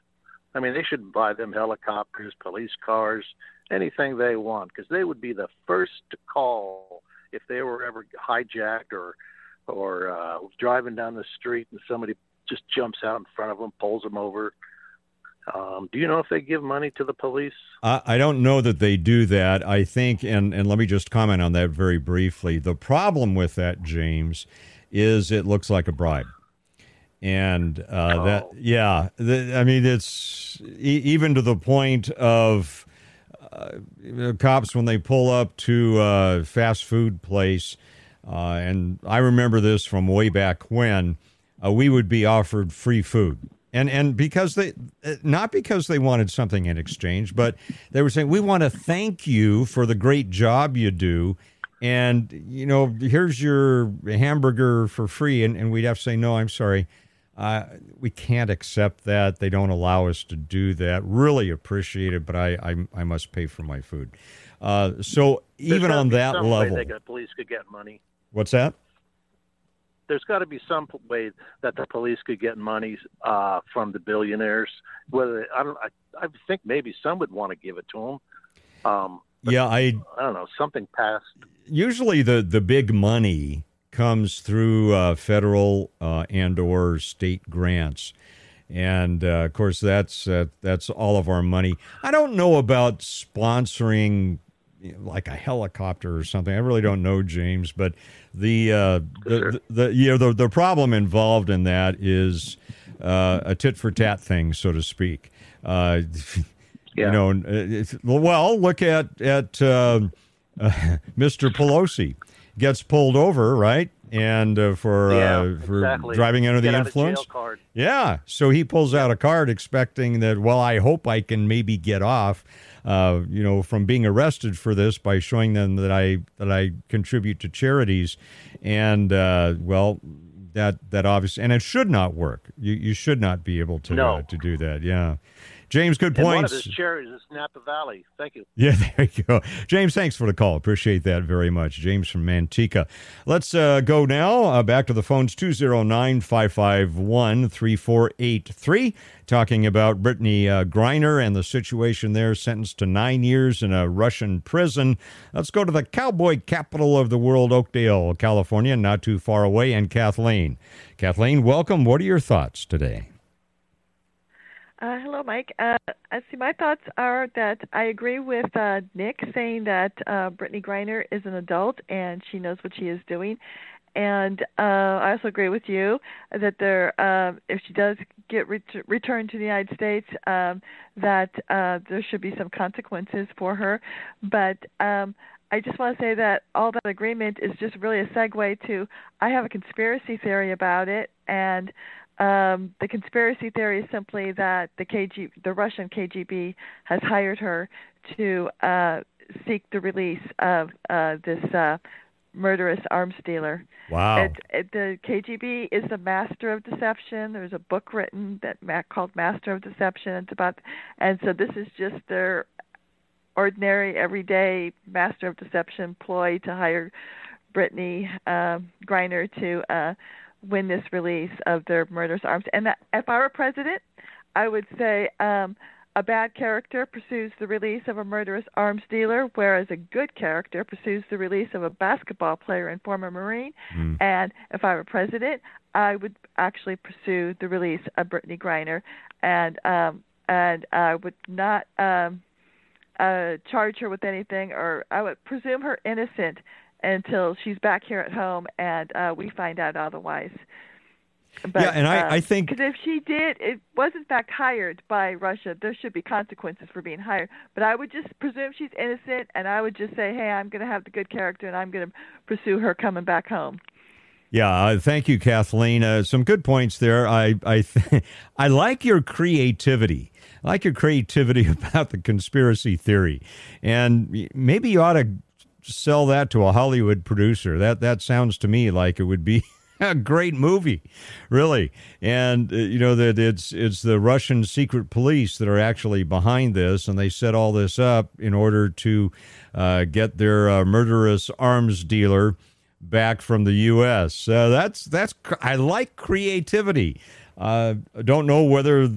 I mean, they should buy them helicopters, police cars, anything they want, because they would be the first to call if they were ever hijacked or or uh, driving down the street and somebody just jumps out in front of them, pulls them over. Um, do you know if they give money to the police? I, I don't know that they do that. I think, and, and let me just comment on that very briefly. The problem with that, James, is it looks like a bribe. And uh, that, Oh. yeah, the, I mean, it's e- even to the point of uh, cops when they pull up to a fast food place, uh, and I remember this from way back when, uh, we would be offered free food. And, and because they, uh, not because they wanted something in exchange, but they were saying, we want to thank you for the great job you do. And, you know, here's your hamburger for free. And, and we'd have to say, no, I'm sorry. Uh, we can't accept that. They don't allow us to do that. Really appreciate it, but I, I, I must pay for my food. Uh, so even on that level, police could get money. What's that? There's got to be some way that the police could get money uh, from the billionaires. Whether I don't, I, I think maybe some would want to give it to them. Um, Yeah, I I don't know, something passed. usually the the big money comes through uh, federal uh, and or state grants and uh, of course that's uh, that's all of our money i don't know about sponsoring you know, like a helicopter or something i really don't know james but the uh, the, the, the you know the, the problem involved in that is uh, a tit for tat thing so to speak uh, Yeah. you know it's, well look at at um, uh, Mr. Pelosi gets pulled over, right? And uh, for Yeah, uh, for exactly. driving under Get the influence. Yeah, so he pulls out a card expecting that. Well, I hope I can maybe get off, uh, you know, from being arrested for this by showing them that I that I contribute to charities, and uh, well, that that obviously and it should not work. You you should not be able to No. uh, to do that. Yeah, James, good points. And one of his charities is Napa Valley. Thank you. Yeah, there you go. James, thanks for the call. Appreciate that very much. James from Manteca. Let's uh, go now uh, back to the phones 209 551 3483. Talking about Brittney uh, Griner and the situation there, sentenced to nine years in a Russian prison. Let's go to the cowboy capital of the world, Oakdale, California, not too far away, and Kathleen. Kathleen, welcome. What are your thoughts today? Uh, hello, Mike. Uh, see. My thoughts are that I agree with uh, Nick saying that uh, Brittney Griner is an adult and she knows what she is doing, and uh, I also agree with you that there, um, if she does get ret- returned to the United States, um, that uh, there should be some consequences for her. But um, I just want to say that all that agreement is just really a segue to I have a conspiracy theory about it, and um, the conspiracy theory is simply that the KG, the Russian KGB, has hired her to uh, seek the release of uh, this uh, murderous arms dealer. Wow. It, it, the KGB is the master of deception. There's a book written that Matt called Master of Deception. It's about, and so this is just their ordinary, everyday master of deception ploy to hire Brittney uh, Griner to uh, win this release of their murderous arms. And that, if I were president, I would say, um, a bad character pursues the release of a murderous arms dealer, whereas a good character pursues the release of a basketball player and former Marine. Mm. And if I were president, I would actually pursue the release of Brittney Griner, and um, and I would not um, uh, charge her with anything, or I would presume her innocent until she's back here at home and uh, we find out otherwise. But, yeah, and I, uh, I think because if she did, it was in fact hired by Russia. There should be consequences for being hired. But I would just presume she's innocent, and I would just say, hey, I'm going to have the good character, and I'm going to pursue her coming back home. Yeah, uh, thank you, Kathleen. Uh, some good points there. I I th- I like your creativity. I like your creativity about the conspiracy theory, and maybe you ought to sell that to a Hollywood producer. That that sounds to me like it would be a great movie, really. And uh, you know that it's it's the Russian secret police that are actually behind this, and they set all this up in order to uh, get their uh, murderous arms dealer back from the U.S. That's that's I like creativity. I uh, don't know whether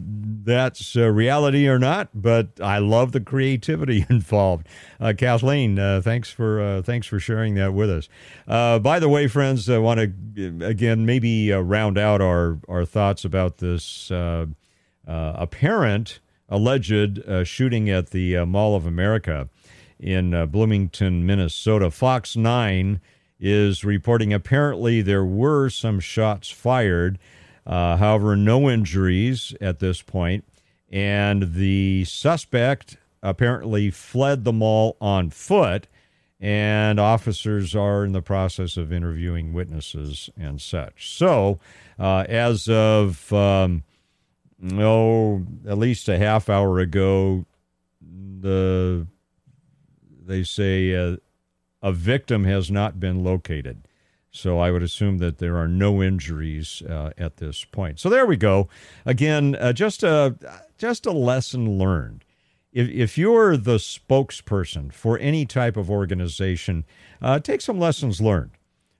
that's uh, reality or not, but I love the creativity involved. Uh, Kathleen, uh, thanks for uh, thanks for sharing that with us. Uh, by the way, friends, I want to again maybe round out our our thoughts about this apparent alleged shooting at the Mall of America in Bloomington, Minnesota. Fox Nine is reporting apparently there were some shots fired. Uh, however, no injuries at this point, and the suspect apparently fled the mall on foot, and officers are in the process of interviewing witnesses and such. So, uh, as of um, oh, at least a half hour ago, the they say uh, a victim has not been located. So I would assume that there are no injuries uh, at this point. So there we go. Again, uh, just a just a lesson learned. If, if you're the spokesperson for any type of organization, uh, take some lessons learned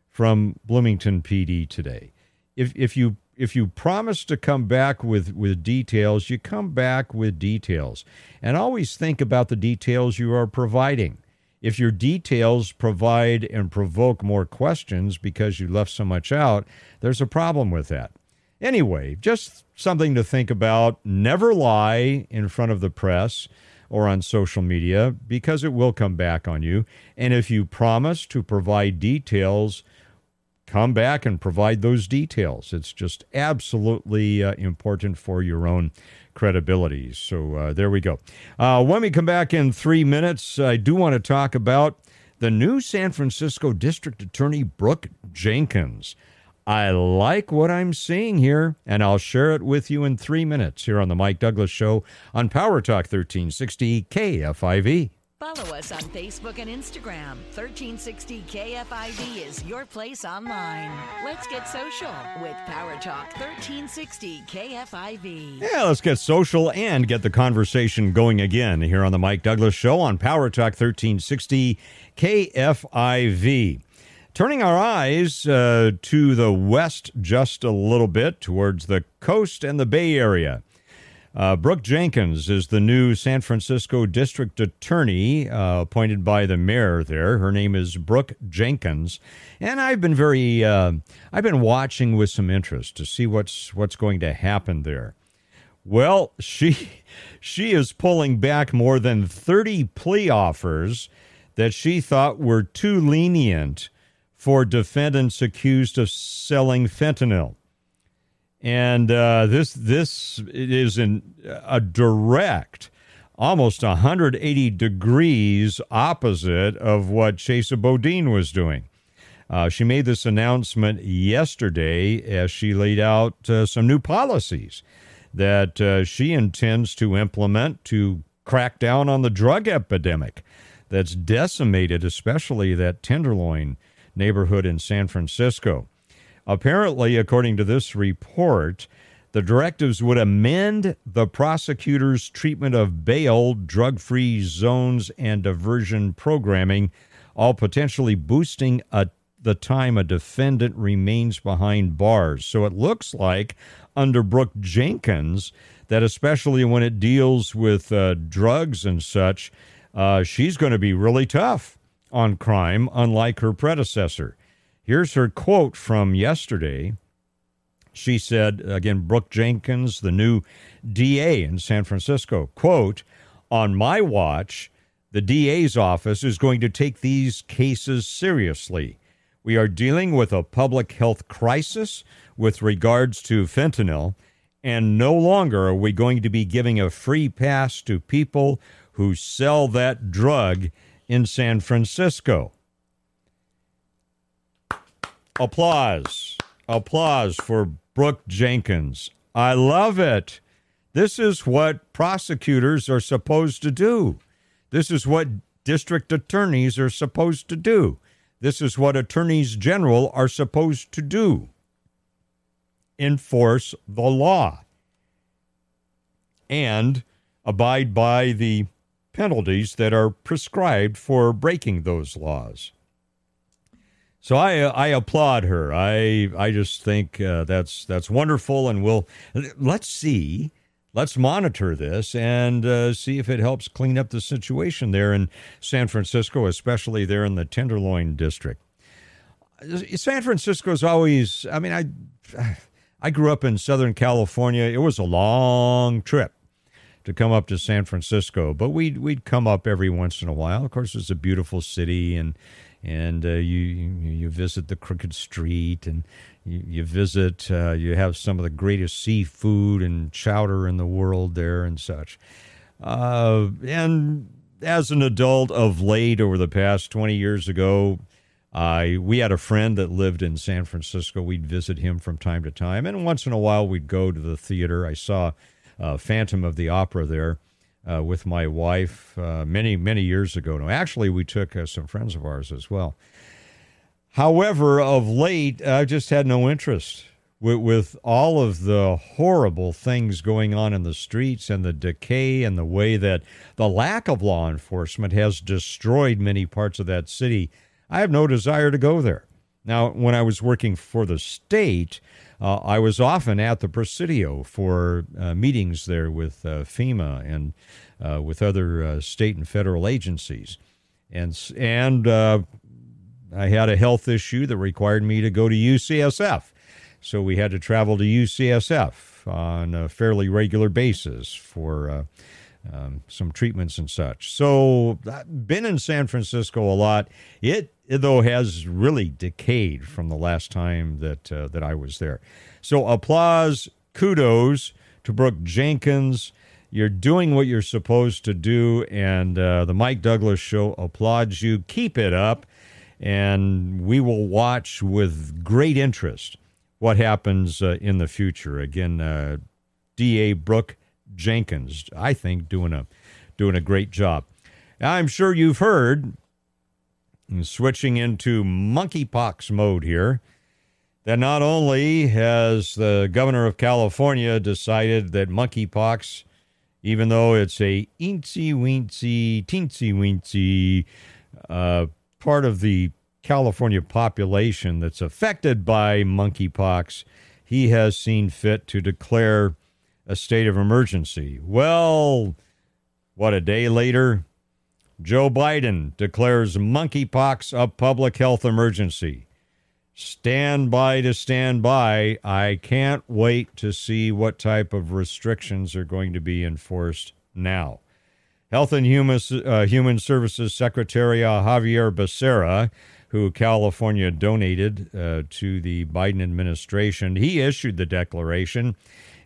from Bloomington PD today. If if you if you promise to come back with, with details, you come back with details. And always think about the details you are providing. If your details provide and provoke more questions because you left so much out, there's a problem with that. Anyway, just something to think about. Never lie in front of the press or on social media because it will come back on you. And if you promise to provide details, come back and provide those details. It's just absolutely uh, important for your own credibility. So uh, there we go. Uh, when we come back in three minutes, I do want to talk about the new San Francisco District Attorney, Brooke Jenkins. I like what I'm seeing here, and I'll share it with you in three minutes here on The Mike Douglass Show on Power Talk 1360 KFIV. Follow us on Facebook and Instagram. 1360 KFIV is your place online. Let's get social with Power Talk 1360 KFIV. Yeah, let's get social and get the conversation going again here on the Mike Douglass Show on Power Talk 1360 KFIV. Turning our eyes uh, to the west just a little bit towards the coast and the Bay Area. Uh, Brooke Jenkins is the new San Francisco district attorney uh, appointed by the mayor there. Her name is Brooke Jenkins, and I've been very uh, I've been watching with some interest to see what's what's going to happen there. Well, she she is pulling back more than 30 plea offers that she thought were too lenient for defendants accused of selling fentanyl and uh, this this is in a direct, almost 180 degrees opposite of what Chesa Boudin was doing. Uh, she made this announcement yesterday as she laid out uh, some new policies that uh, she intends to implement to crack down on the drug epidemic that's decimated, especially that Tenderloin neighborhood in San Francisco. Apparently, according to this report, the directives would amend the prosecutor's treatment of bail, drug free zones, and diversion programming, all potentially boosting a, the time a defendant remains behind bars. So it looks like under Brooke Jenkins that, especially when it deals with uh, drugs and such, uh, she's going to be really tough on crime, unlike her predecessor. Here's her quote from yesterday. She said, again, Brooke Jenkins, the new DA in San Francisco, quote, on my watch, the DA's office is going to take these cases seriously. We are dealing with a public health crisis with regards to fentanyl, and no longer are we going to be giving a free pass to people who sell that drug in San Francisco. Applause. Applause for Brooke Jenkins. I love it. This is what prosecutors are supposed to do. This is what district attorneys are supposed to do. This is what attorneys general are supposed to do enforce the law and abide by the penalties that are prescribed for breaking those laws. So I I applaud her. I I just think uh, that's that's wonderful, and we'll let's see, let's monitor this and uh, see if it helps clean up the situation there in San Francisco, especially there in the Tenderloin district. San Francisco's always. I mean, I I grew up in Southern California. It was a long trip to come up to San Francisco, but we'd we'd come up every once in a while. Of course, it's a beautiful city, and and uh, you you visit the Crooked Street, and you, you visit. Uh, you have some of the greatest seafood and chowder in the world there, and such. Uh, and as an adult of late, over the past twenty years ago, I we had a friend that lived in San Francisco. We'd visit him from time to time, and once in a while we'd go to the theater. I saw uh, Phantom of the Opera there uh, with my wife uh, many, many years ago. No, actually, we took uh, some friends of ours as well. However, of late, I've just had no interest with, with all of the horrible things going on in the streets and the decay and the way that the lack of law enforcement has destroyed many parts of that city. I have no desire to go there. Now, when I was working for the state, uh, I was often at the Presidio for uh, meetings there with uh, FEMA and uh, with other uh, state and federal agencies, and and I had a health issue that required me to go to UCSF, so we had to travel to UCSF on a fairly regular basis for. Um, some treatments and such. So, I've been in San Francisco a lot. It it, though has really decayed from the last time that uh, that I was there. So applause, kudos to Brooke Jenkins. You're doing what you're supposed to do, and uh, the Mike Douglass Show applauds you. Keep it up, and we will watch with great interest what happens uh, in the future. Again, uh, D.A. Brooke Jenkins, I think, doing a doing a great job. I'm sure you've heard switching into monkeypox mode here. That not only has the governor of California decided that monkeypox, even though it's a eensy weensy, teensy weensy uh, part of the California population that's affected by monkeypox, he has seen fit to declare a state of emergency. Well, what a day later, Joe Biden declares monkeypox a public health emergency. Stand by to stand by. I can't wait to see what type of restrictions are going to be enforced now. Health and Human, uh, Human Services Secretary Xavier Becerra, who California donated uh, to the Biden administration, he issued the declaration.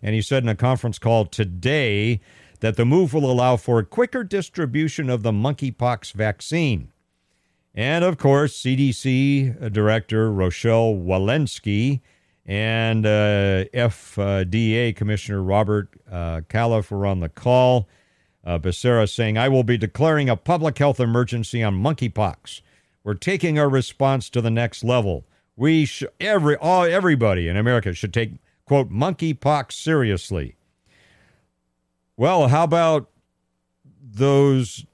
And he said in a conference call today that the move will allow for quicker distribution of the monkeypox vaccine. And of course, CDC Director Rochelle Walensky and uh, FDA Commissioner Robert uh, Califf were on the call. Uh, Becerra saying, I will be declaring a public health emergency on monkeypox. We're taking our response to the next level. We sh- every all everybody in America should take quote monkeypox seriously. Well, how about those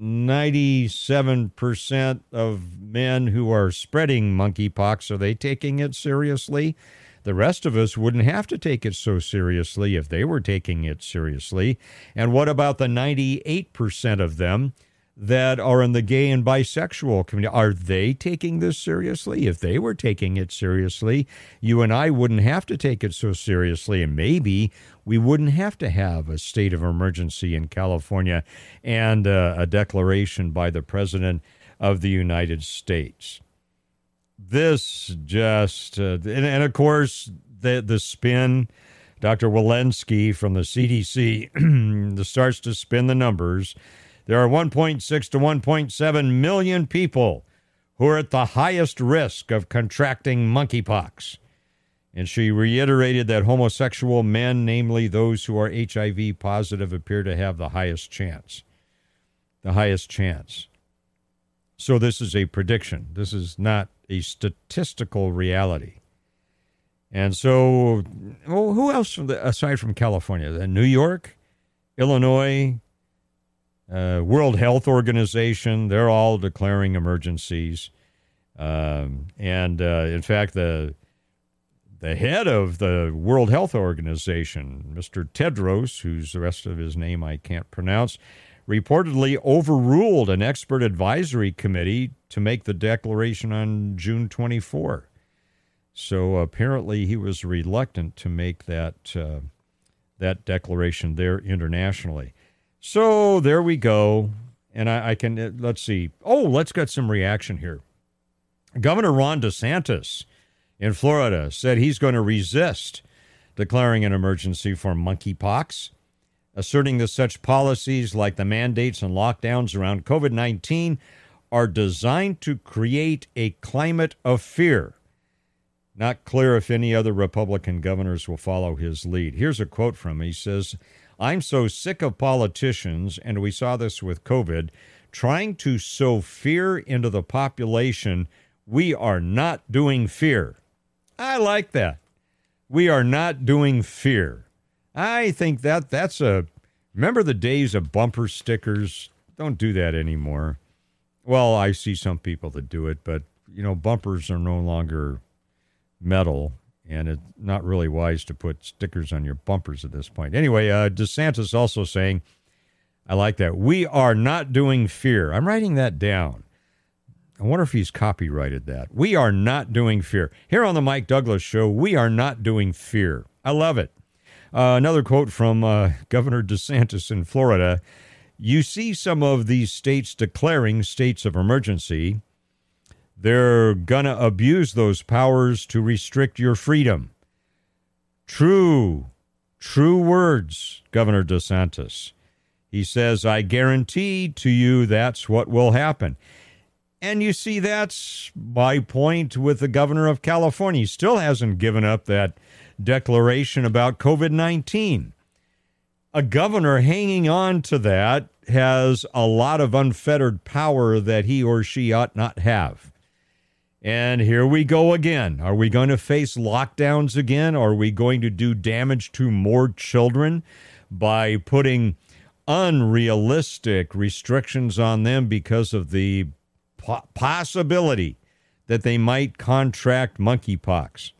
97% of men who are spreading monkeypox, are they taking it seriously? The rest of us wouldn't have to take it so seriously if they were taking it seriously. And what about the 98% of them that are in the gay and bisexual community? Are they taking this seriously? If they were taking it seriously, you and I wouldn't have to take it so seriously. And maybe we wouldn't have to have a state of emergency in California and uh, a declaration by the President of the United States this just uh, and, and, of course the the spin dr walensky from the cdc starts to spin the numbers there are 1.6 to 1.7 million people who are at the highest risk of contracting monkeypox and she reiterated that homosexual men namely those who are hiv positive appear to have the highest chance the highest chance so this is a prediction this is not a statistical reality. And so, well, who else aside from California? New York, Illinois, uh, World Health Organization, they're all declaring emergencies. Um, and uh, in fact, the the head of the World Health Organization, Mr. Tedros, whose the rest of his name I can't pronounce, reportedly overruled an expert advisory committee to make the declaration on June 24. So apparently he was reluctant to make that uh, that declaration there internationally. So there we go. And I, I can uh, let's see. Oh, let's get some reaction here. Governor Ron DeSantis in Florida said he's going to resist declaring an emergency for monkeypox asserting that such policies like the mandates and lockdowns around COVID 19 are designed to create a climate of fear. Not clear if any other Republican governors will follow his lead. Here's a quote from him. He says, I'm so sick of politicians, and we saw this with COVID, trying to sow fear into the population. We are not doing fear. I like that. We are not doing fear. I think that that's a. Remember the days of bumper stickers? Don't do that anymore. Well, I see some people that do it, but you know, bumpers are no longer metal, and it's not really wise to put stickers on your bumpers at this point. Anyway, uh, DeSantis also saying, I like that. We are not doing fear. I'm writing that down. I wonder if he's copyrighted that. We are not doing fear. Here on the Mike Douglass Show, we are not doing fear. I love it. Uh, another quote from uh, Governor DeSantis in Florida You see some of these states declaring states of emergency. They're going to abuse those powers to restrict your freedom. True, true words, Governor DeSantis. He says, I guarantee to you that's what will happen. And you see, that's my point with the governor of California. He still hasn't given up that declaration about COVID 19. A governor hanging on to that has a lot of unfettered power that he or she ought not have. And here we go again. Are we going to face lockdowns again? Are we going to do damage to more children by putting unrealistic restrictions on them because of the possibility that they might contract monkeypox?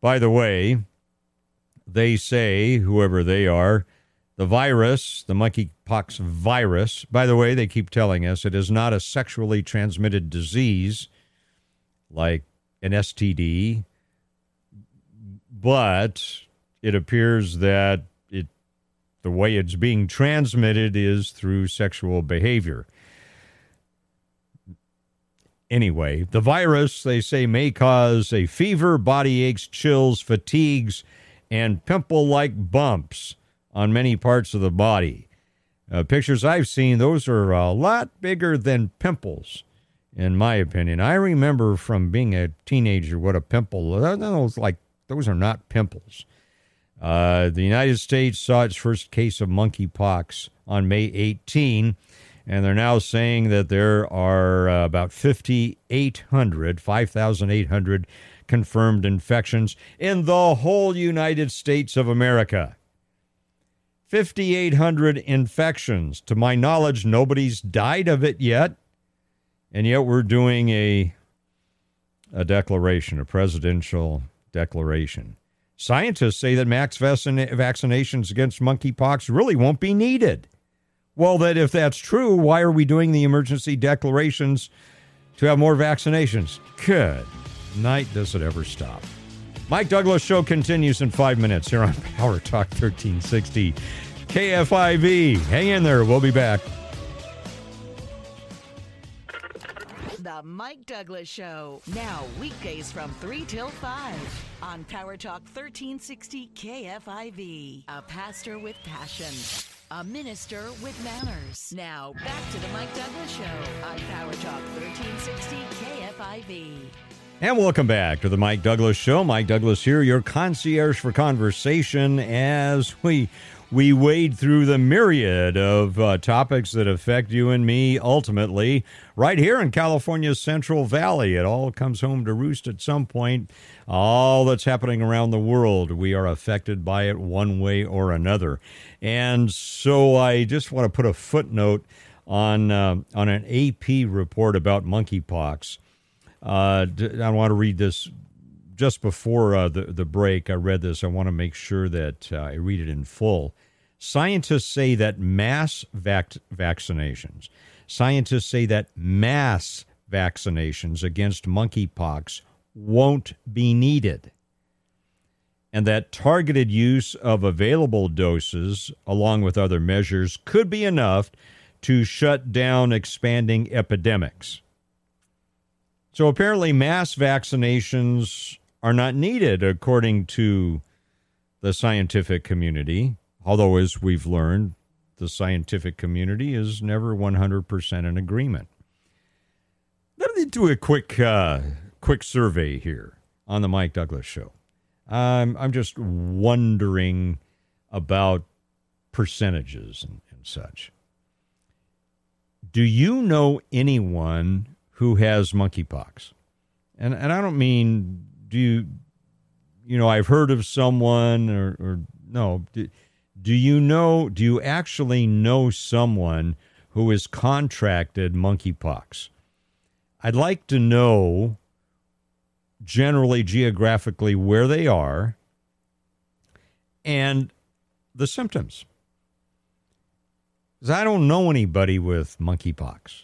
By the way, they say, whoever they are, the virus, the monkeypox virus, by the way, they keep telling us it is not a sexually transmitted disease like an STD, but it appears that it the way it's being transmitted is through sexual behavior. Anyway, the virus, they say, may cause a fever, body aches, chills, fatigues, and pimple like bumps on many parts of the body. Uh, pictures I've seen, those are a lot bigger than pimples, in my opinion. I remember from being a teenager what a pimple those like those are not pimples. Uh, the United States saw its first case of monkeypox on May 18 and they're now saying that there are uh, about 5,800, 5,800 confirmed infections in the whole United States of America. 5,800 infections. To my knowledge, nobody's died of it yet. And yet we're doing a, a declaration, a presidential declaration. Scientists say that max vaccinations against monkeypox really won't be needed. Well, that if that's true, why are we doing the emergency declarations to have more vaccinations? Good night. Does it ever stop? Mike Douglass Show continues in five minutes here on Power Talk 1360 KFIV. Hang in there. We'll be back. Mike Douglass Show. Now, weekdays from 3 till 5 on Power Talk 1360 KFIV. A pastor with passion, a minister with manners. Now, back to the Mike Douglass Show on Power Talk 1360 KFIV. And welcome back to the Mike Douglass Show. Mike Douglass here, your concierge for conversation, as we we wade through the myriad of uh, topics that affect you and me ultimately right here in California's Central Valley. It all comes home to roost at some point. All that's happening around the world, we are affected by it one way or another. And so I just want to put a footnote on uh, on an AP report about monkeypox. Uh, I want to read this just before uh, the, the break. I read this. I want to make sure that uh, I read it in full. Scientists say that mass vac- vaccinations, scientists say that mass vaccinations against monkeypox won't be needed. And that targeted use of available doses, along with other measures, could be enough to shut down expanding epidemics. So apparently, mass vaccinations are not needed, according to the scientific community. Although, as we've learned, the scientific community is never 100% in agreement. Let me do a quick, uh, quick survey here on the Mike Douglass Show. Um, I'm just wondering about percentages and, and such. Do you know anyone who has monkeypox. And and I don't mean do you you know I've heard of someone or, or no do, do you know do you actually know someone who has contracted monkeypox? I'd like to know generally geographically where they are and the symptoms. Because I don't know anybody with monkeypox.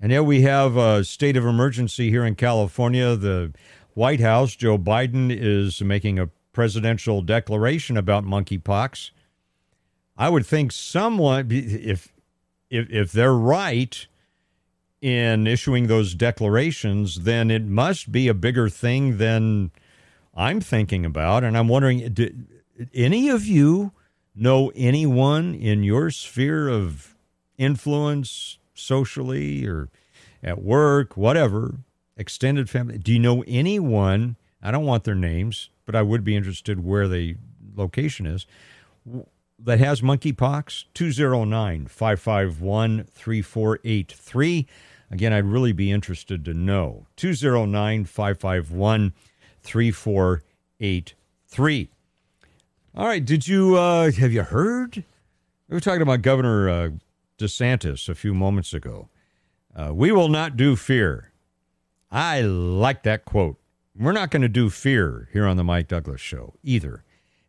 And yet we have a state of emergency here in California. The White House, Joe Biden, is making a presidential declaration about monkeypox. I would think someone, if if if they're right in issuing those declarations, then it must be a bigger thing than I'm thinking about. And I'm wondering, do any of you know anyone in your sphere of influence, socially or at work, whatever, extended family. Do you know anyone? I don't want their names, but I would be interested where the location is that has monkeypox. 209 551 3483. Again, I'd really be interested to know. 209 551 3483. All right. Did you, uh, have you heard? We were talking about Governor uh, DeSantis a few moments ago. Uh, we will not do fear. I like that quote. We're not going to do fear here on the Mike Douglass show either.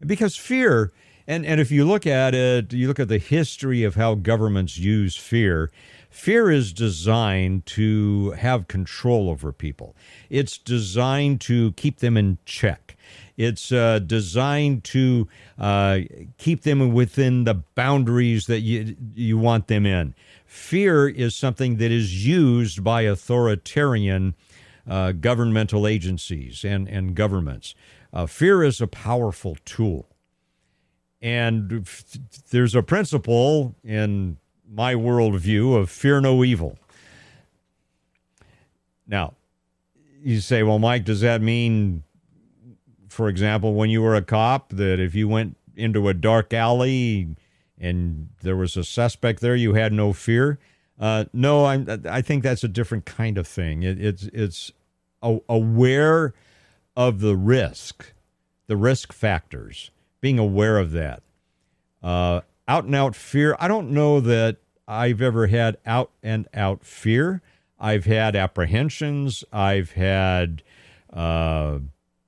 Because fear, and, and if you look at it, you look at the history of how governments use fear, fear is designed to have control over people. It's designed to keep them in check. It's uh, designed to uh, keep them within the boundaries that you you want them in. Fear is something that is used by authoritarian uh, governmental agencies and and governments. Uh, fear is a powerful tool, and f- there's a principle in my worldview of fear no evil. Now, you say, well, Mike, does that mean for example, when you were a cop, that if you went into a dark alley and there was a suspect there, you had no fear. Uh, no, I'm, I think that's a different kind of thing. It, it's it's aware of the risk, the risk factors, being aware of that. Uh, out and out fear. I don't know that I've ever had out and out fear. I've had apprehensions. I've had, uh,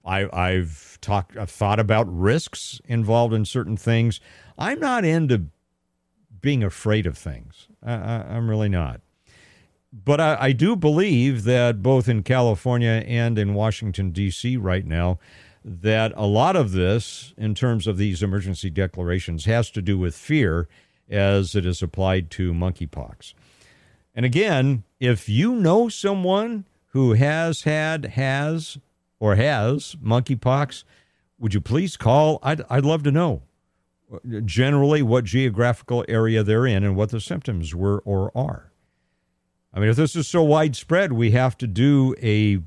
I, I've talked, I've thought about risks involved in certain things. I'm not into being afraid of things. I, am really not. But I, I do believe that both in California and in Washington, D.C. right now, that a lot of this, in terms of these emergency declarations, has to do with fear as it is applied to monkeypox. And again, if you know someone who has had, has, or has monkeypox, would you please call? I'd, I'd love to know generally what geographical area they're in and what the symptoms were or are. I mean, if this is so widespread, we have to do a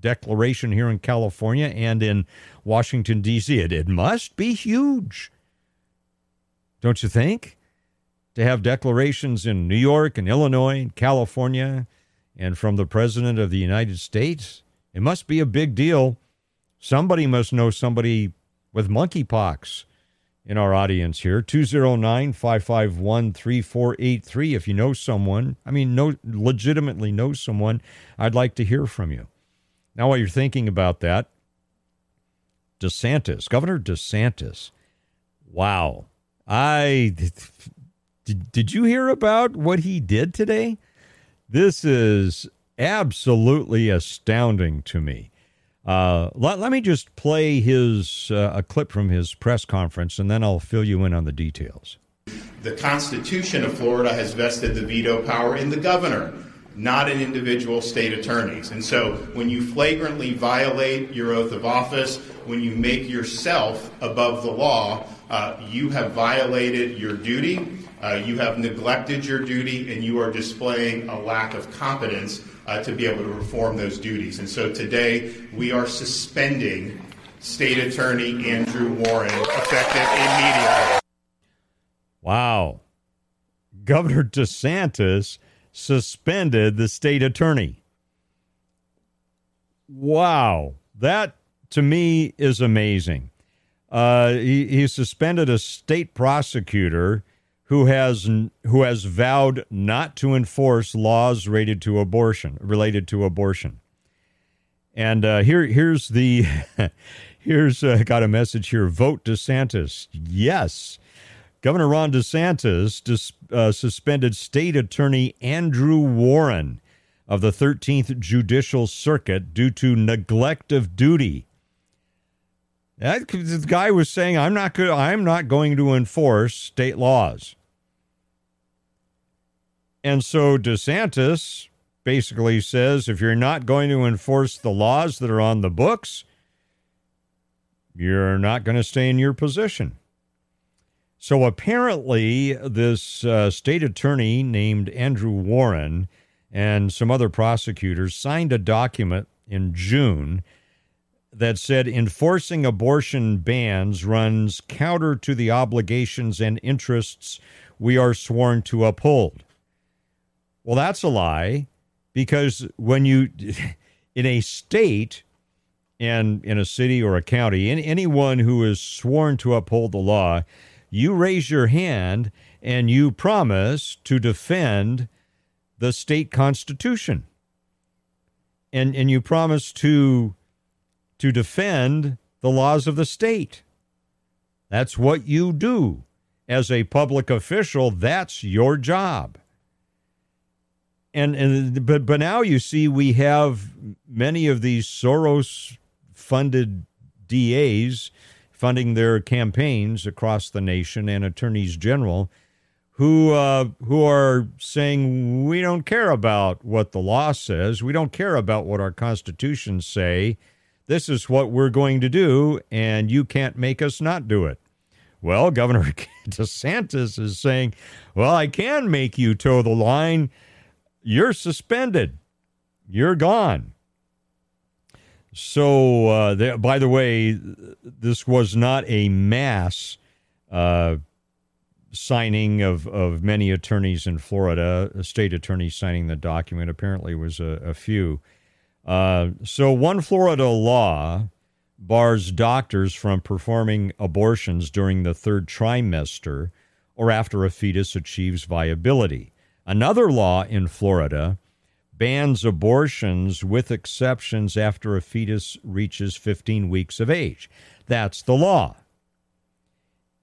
declaration here in California and in Washington, D.C. It, it must be huge. Don't you think? To have declarations in New York and Illinois and California and from the President of the United States, it must be a big deal. Somebody must know somebody with monkeypox in our audience here 209 551 3483. If you know someone, I mean, no, legitimately know someone, I'd like to hear from you. Now, while you're thinking about that, DeSantis, Governor DeSantis, wow. I did, did you hear about what he did today? This is absolutely astounding to me. Uh, let, let me just play his uh, a clip from his press conference, and then I'll fill you in on the details. The Constitution of Florida has vested the veto power in the governor not in individual state attorneys. And so when you flagrantly violate your oath of office, when you make yourself above the law, uh, you have violated your duty, uh, you have neglected your duty, and you are displaying a lack of competence uh, to be able to perform those duties. And so today we are suspending State Attorney Andrew Warren effective immediately. Wow. Governor DeSantis suspended the state attorney. Wow. That to me is amazing. Uh, he, he suspended a state prosecutor who has who has vowed not to enforce laws related to abortion related to abortion. And uh, here here's the here's uh, got a message here. Vote DeSantis. Yes. Governor Ron DeSantis dis, uh, suspended State Attorney Andrew Warren of the 13th Judicial Circuit due to neglect of duty. The guy was saying, "I'm not good. I'm not going to enforce state laws." And so DeSantis basically says, if you're not going to enforce the laws that are on the books, you're not going to stay in your position. So apparently, this uh, state attorney named Andrew Warren and some other prosecutors signed a document in June that said enforcing abortion bans runs counter to the obligations and interests we are sworn to uphold. Well, that's a lie because when you, in a state, and in a city or a county, in anyone who is sworn to uphold the law you raise your hand and you promise to defend the state constitution. And, and you promise to, to defend the laws of the state. That's what you do. As a public official, that's your job. And, and but but now you see we have many of these Soros funded DAs funding their campaigns across the nation and attorneys general who uh, who are saying we don't care about what the law says, we don't care about what our constitutions say. This is what we're going to do, and you can't make us not do it. Well, Governor DeSantis is saying, "Well, I can make you toe the line. You're suspended. You're gone." So, uh, by the way, this was not a mass uh, signing of, of many attorneys in Florida. A state attorney signing the document apparently was a, a few. Uh, so, one Florida law bars doctors from performing abortions during the third trimester or after a fetus achieves viability. Another law in Florida bans abortions with exceptions after a fetus reaches 15 weeks of age. That's the law.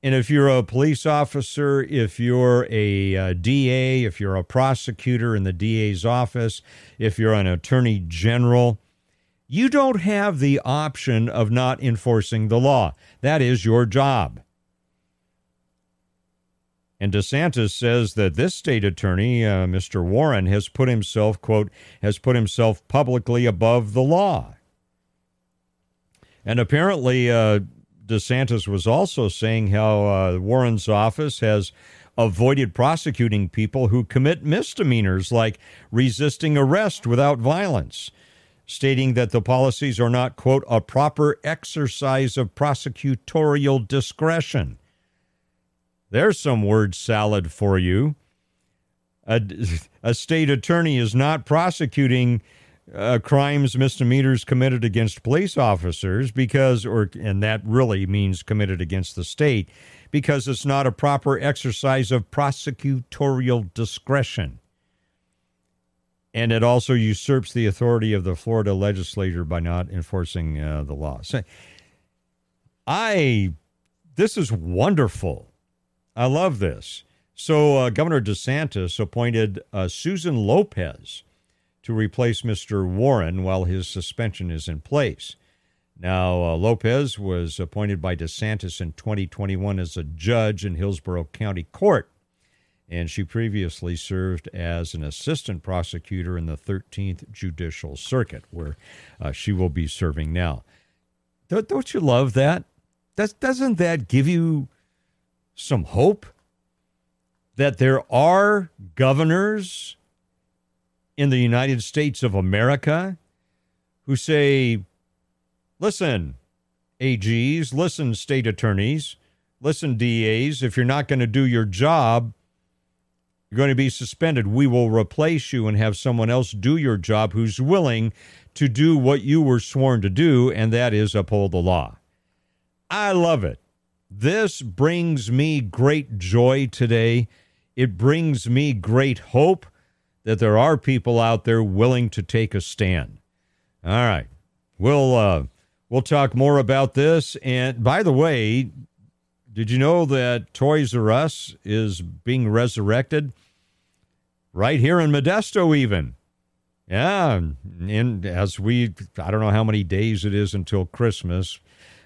And if you're a police officer, if you're a, uh, a, DA, if you're a prosecutor in the DA's office, if you're an attorney general, you don't have the option of not enforcing the law. That is your job. And DeSantis says that this state attorney, uh, Mr. Warren, has put himself, quote, has put himself publicly above the law. And apparently, uh, DeSantis was also saying how uh, Warren's office has avoided prosecuting people who commit misdemeanors like resisting arrest without violence, stating that the policies are not, quote, a proper exercise of prosecutorial discretion. There's some word salad for you. A, a state attorney is not prosecuting uh, crimes, misdemeanors committed against police officers because, or, and that really means committed against the state, because it's not a proper exercise of prosecutorial discretion. And it also usurps the authority of the Florida legislature by not enforcing uh, the law. So I, this is wonderful. I love this. So, uh, Governor DeSantis appointed uh, Susan Lopez to replace Mr. Warren while his suspension is in place. Now, uh, Lopez was appointed by DeSantis in 2021 as a judge in Hillsborough County Court, and she previously served as an assistant prosecutor in the 13th Judicial Circuit, where uh, she will be serving now. Don't you love that? Doesn't that give you some hope that there are governors in the United States of America who say, listen, AGs, listen, state attorneys, listen, DAs, if you're not going to do your job, you're going to be suspended. We will replace you and have someone else do your job who's willing to do what you were sworn to do, and that is uphold the law. I love it. This brings me great joy today. It brings me great hope that there are people out there willing to take a stand. All right. We'll uh, we'll talk more about this. And by the way, did you know that Toys R Us is being resurrected right here in Modesto even? Yeah, and as we I don't know how many days it is until Christmas,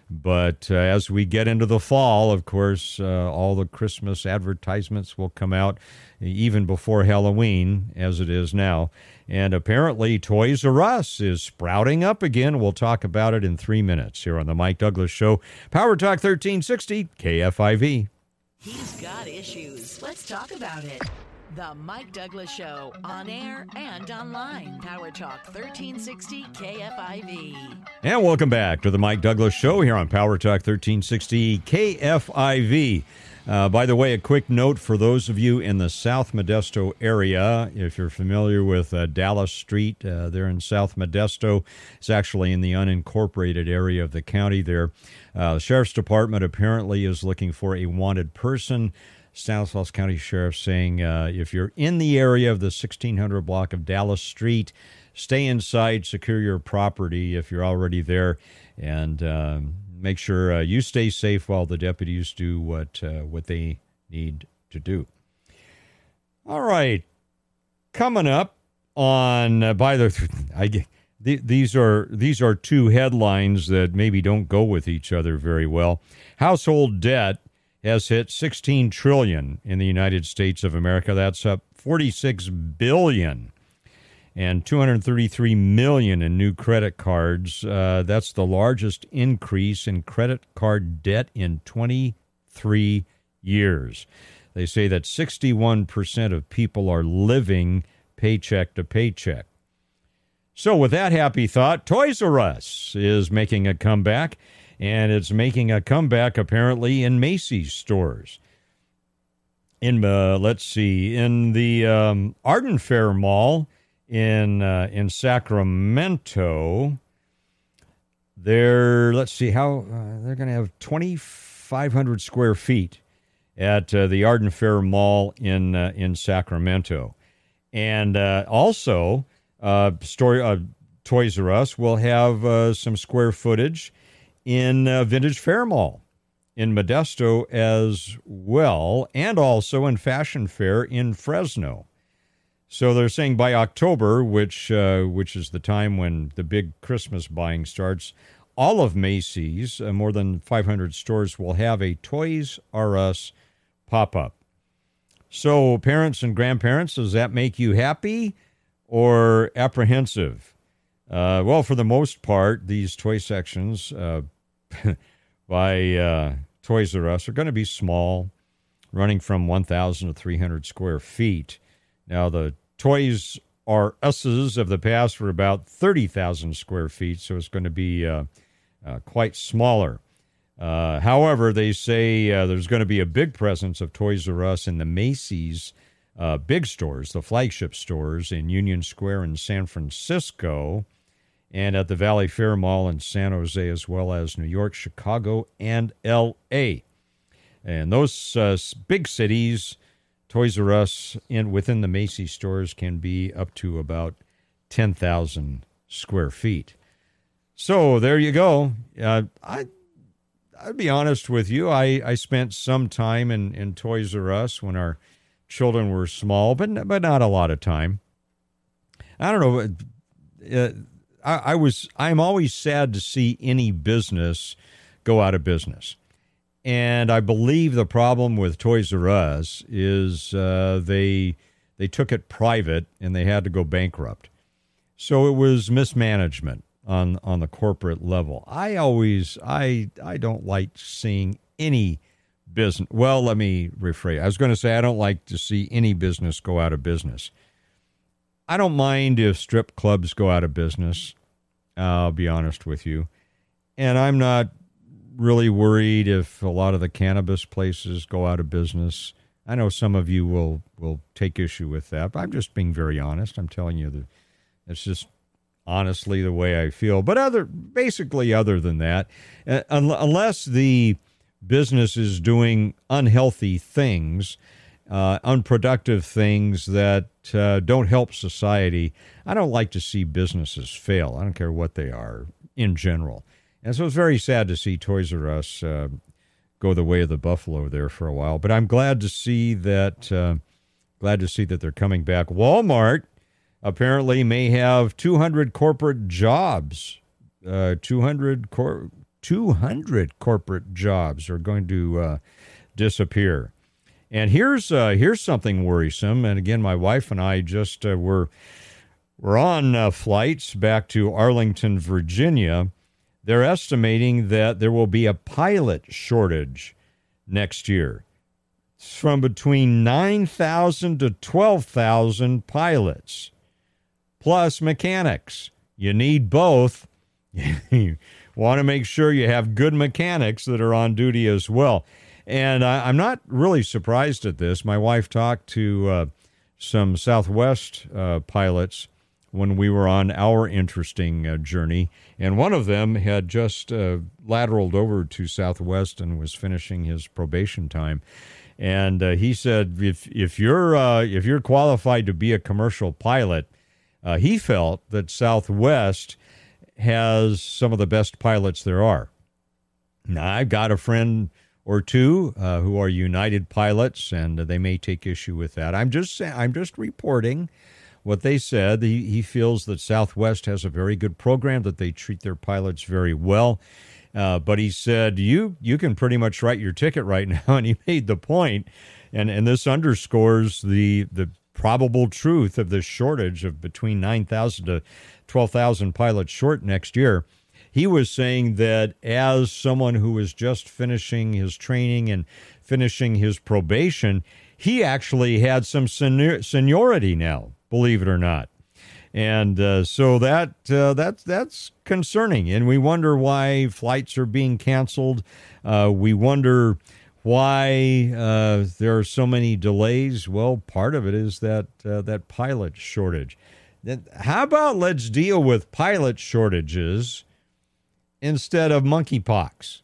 but uh, as we get into the fall, of course, uh, all the Christmas advertisements will come out even before Halloween, as it is now. And apparently, Toys R Us is sprouting up again. We'll talk about it in three minutes here on The Mike Douglass Show. Power Talk 1360, KFIV. He's got issues. Let's talk about it. The Mike Douglass Show, on air and online. Power Talk 1360 KFIV. And welcome back to the Mike Douglass Show here on Power Talk 1360 KFIV. Uh, by the way, a quick note for those of you in the South Modesto area, if you're familiar with uh, Dallas Street, uh, there in South Modesto, it's actually in the unincorporated area of the county there. Uh, the Sheriff's Department apparently is looking for a wanted person. Stanislaus County Sheriff saying uh, if you're in the area of the 1600 block of Dallas Street, stay inside, secure your property if you're already there, and um, make sure uh, you stay safe while the deputies do what uh, what they need to do. All right, coming up on uh, by the I. These are these are two headlines that maybe don't go with each other very well. Household debt has hit 16 trillion in the United States of America. That's up 46 billion and 233 million in new credit cards. Uh, that's the largest increase in credit card debt in 23 years. They say that 61% of people are living paycheck to paycheck. So, with that happy thought, Toys R Us is making a comeback and it's making a comeback apparently in Macy's stores. In uh, let's see, in the um, Arden Fair Mall in uh, in Sacramento, They're let's see how uh, they're going to have 2,500 square feet at uh, the Arden Fair Mall in uh, in Sacramento, and uh, also uh, story uh, Toys R Us will have some square footage in Vintage Faire Mall in Modesto as well, and also in Fashion Fair in Fresno. So they're saying by October, which uh, which is the time when the big Christmas buying starts, all of Macy's, uh, more than 500 stores, will have a Toys R Us pop up. So, parents and grandparents, does that make you happy or apprehensive? Uh, well, for the most part, these toy sections uh, by uh, Toys R Us are going to be small, running from 1,000 to 300 square feet. Now, the Toys R Us's of the past were about 30,000 square feet, so it's going to be uh, uh, quite smaller. Uh, however, they say there's going to be a big presence of Toys R Us in the Macy's big stores, the flagship stores in Union Square in San Francisco, and at the Valley Fair Mall in San Jose, as well as New York, Chicago, and L.A. And those uh, big cities Toys R Us in within the Macy's stores can be up to about 10,000 square feet. So there you go. Uh, I I'd be honest with you. I, I spent some time in, in Toys R Us when our children were small, but but not a lot of time. I don't know. Uh, I, I was I'm always sad to see any business go out of business. And I believe the problem with Toys R Us is uh, they they took it private and they had to go bankrupt. So it was mismanagement on on the corporate level. I always I I don't like seeing any business. Well, let me rephrase. I was going to say I don't like to see any business go out of business. I don't mind if strip clubs go out of business. I'll be honest with you. And I'm not really worried if a lot of the cannabis places go out of business. I know some of you will will take issue with that, but I'm just being very honest. I'm telling you that it's just honestly the way I feel. But other basically other than that, uh, unless the business is doing unhealthy things, uh, unproductive things that uh, don't help society, I don't like to see businesses fail. I don't care what they are in general. And so it's very sad to see Toys R Us uh, go the way of the buffalo there for a while. But I'm glad to see that. Uh, glad to see that they're coming back. Walmart apparently may have 200 corporate jobs. Uh, 200 cor- 200 corporate jobs are going to uh, disappear. And here's uh, here's something worrisome. And again, my wife and I just uh, were were on uh, flights back to Arlington, Virginia they're estimating that there will be a pilot shortage next year. It's from between 9,000 to 12,000 pilots, plus mechanics. You need both. you want to make sure you have good mechanics that are on duty as well. And I, am not really surprised at this. My wife talked to uh, some Southwest uh, pilots when we were on our interesting uh, journey. And one of them had just uh, lateraled over to Southwest and was finishing his probation time. And uh, he said, if if you're uh, if you're qualified to be a commercial pilot, he felt that Southwest has some of the best pilots there are. Now I've got a friend or two uh, who are United pilots, and they may take issue with that. I'm just I'm just reporting what they said. He, he feels that Southwest has a very good program, that they treat their pilots very well. Uh, but he said, you, you can pretty much write your ticket right now. And he made the point, and, and this underscores the, the probable truth of this shortage of between 9,000 to 12,000 pilots short next year. He was saying that as someone who was just finishing his training and finishing his probation, he actually had some senior- seniority now believe it or not. And uh, so that uh, that's that's concerning, and we wonder why flights are being canceled. Uh, we wonder why uh, there are so many delays. Well, part of it is that uh, that pilot shortage. How about let's deal with pilot shortages instead of monkeypox.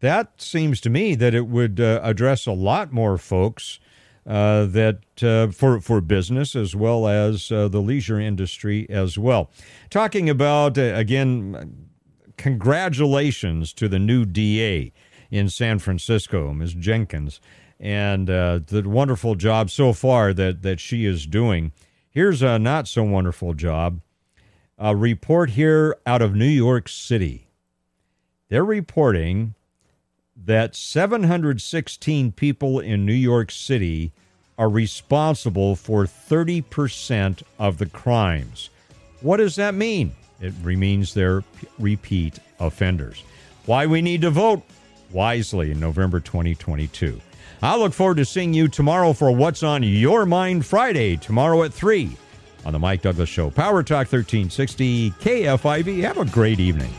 That seems to me that it would uh, address a lot more folks uh, that uh, for for business as well as uh, the leisure industry as well. Talking about uh, again, congratulations to the new DA in San Francisco, Ms. Jenkins, and uh, the wonderful job so far that that she is doing. Here's a not so wonderful job. A report here out of New York City. They're reporting that 716 people in New York City are responsible for 30% of the crimes. What does that mean? It means they're repeat offenders. Why we need to vote wisely in November 2022. I look forward to seeing you tomorrow for What's on Your Mind Friday, tomorrow at 3 on The Mike Douglass Show. Power Talk 1360 KFIV. Have a great evening.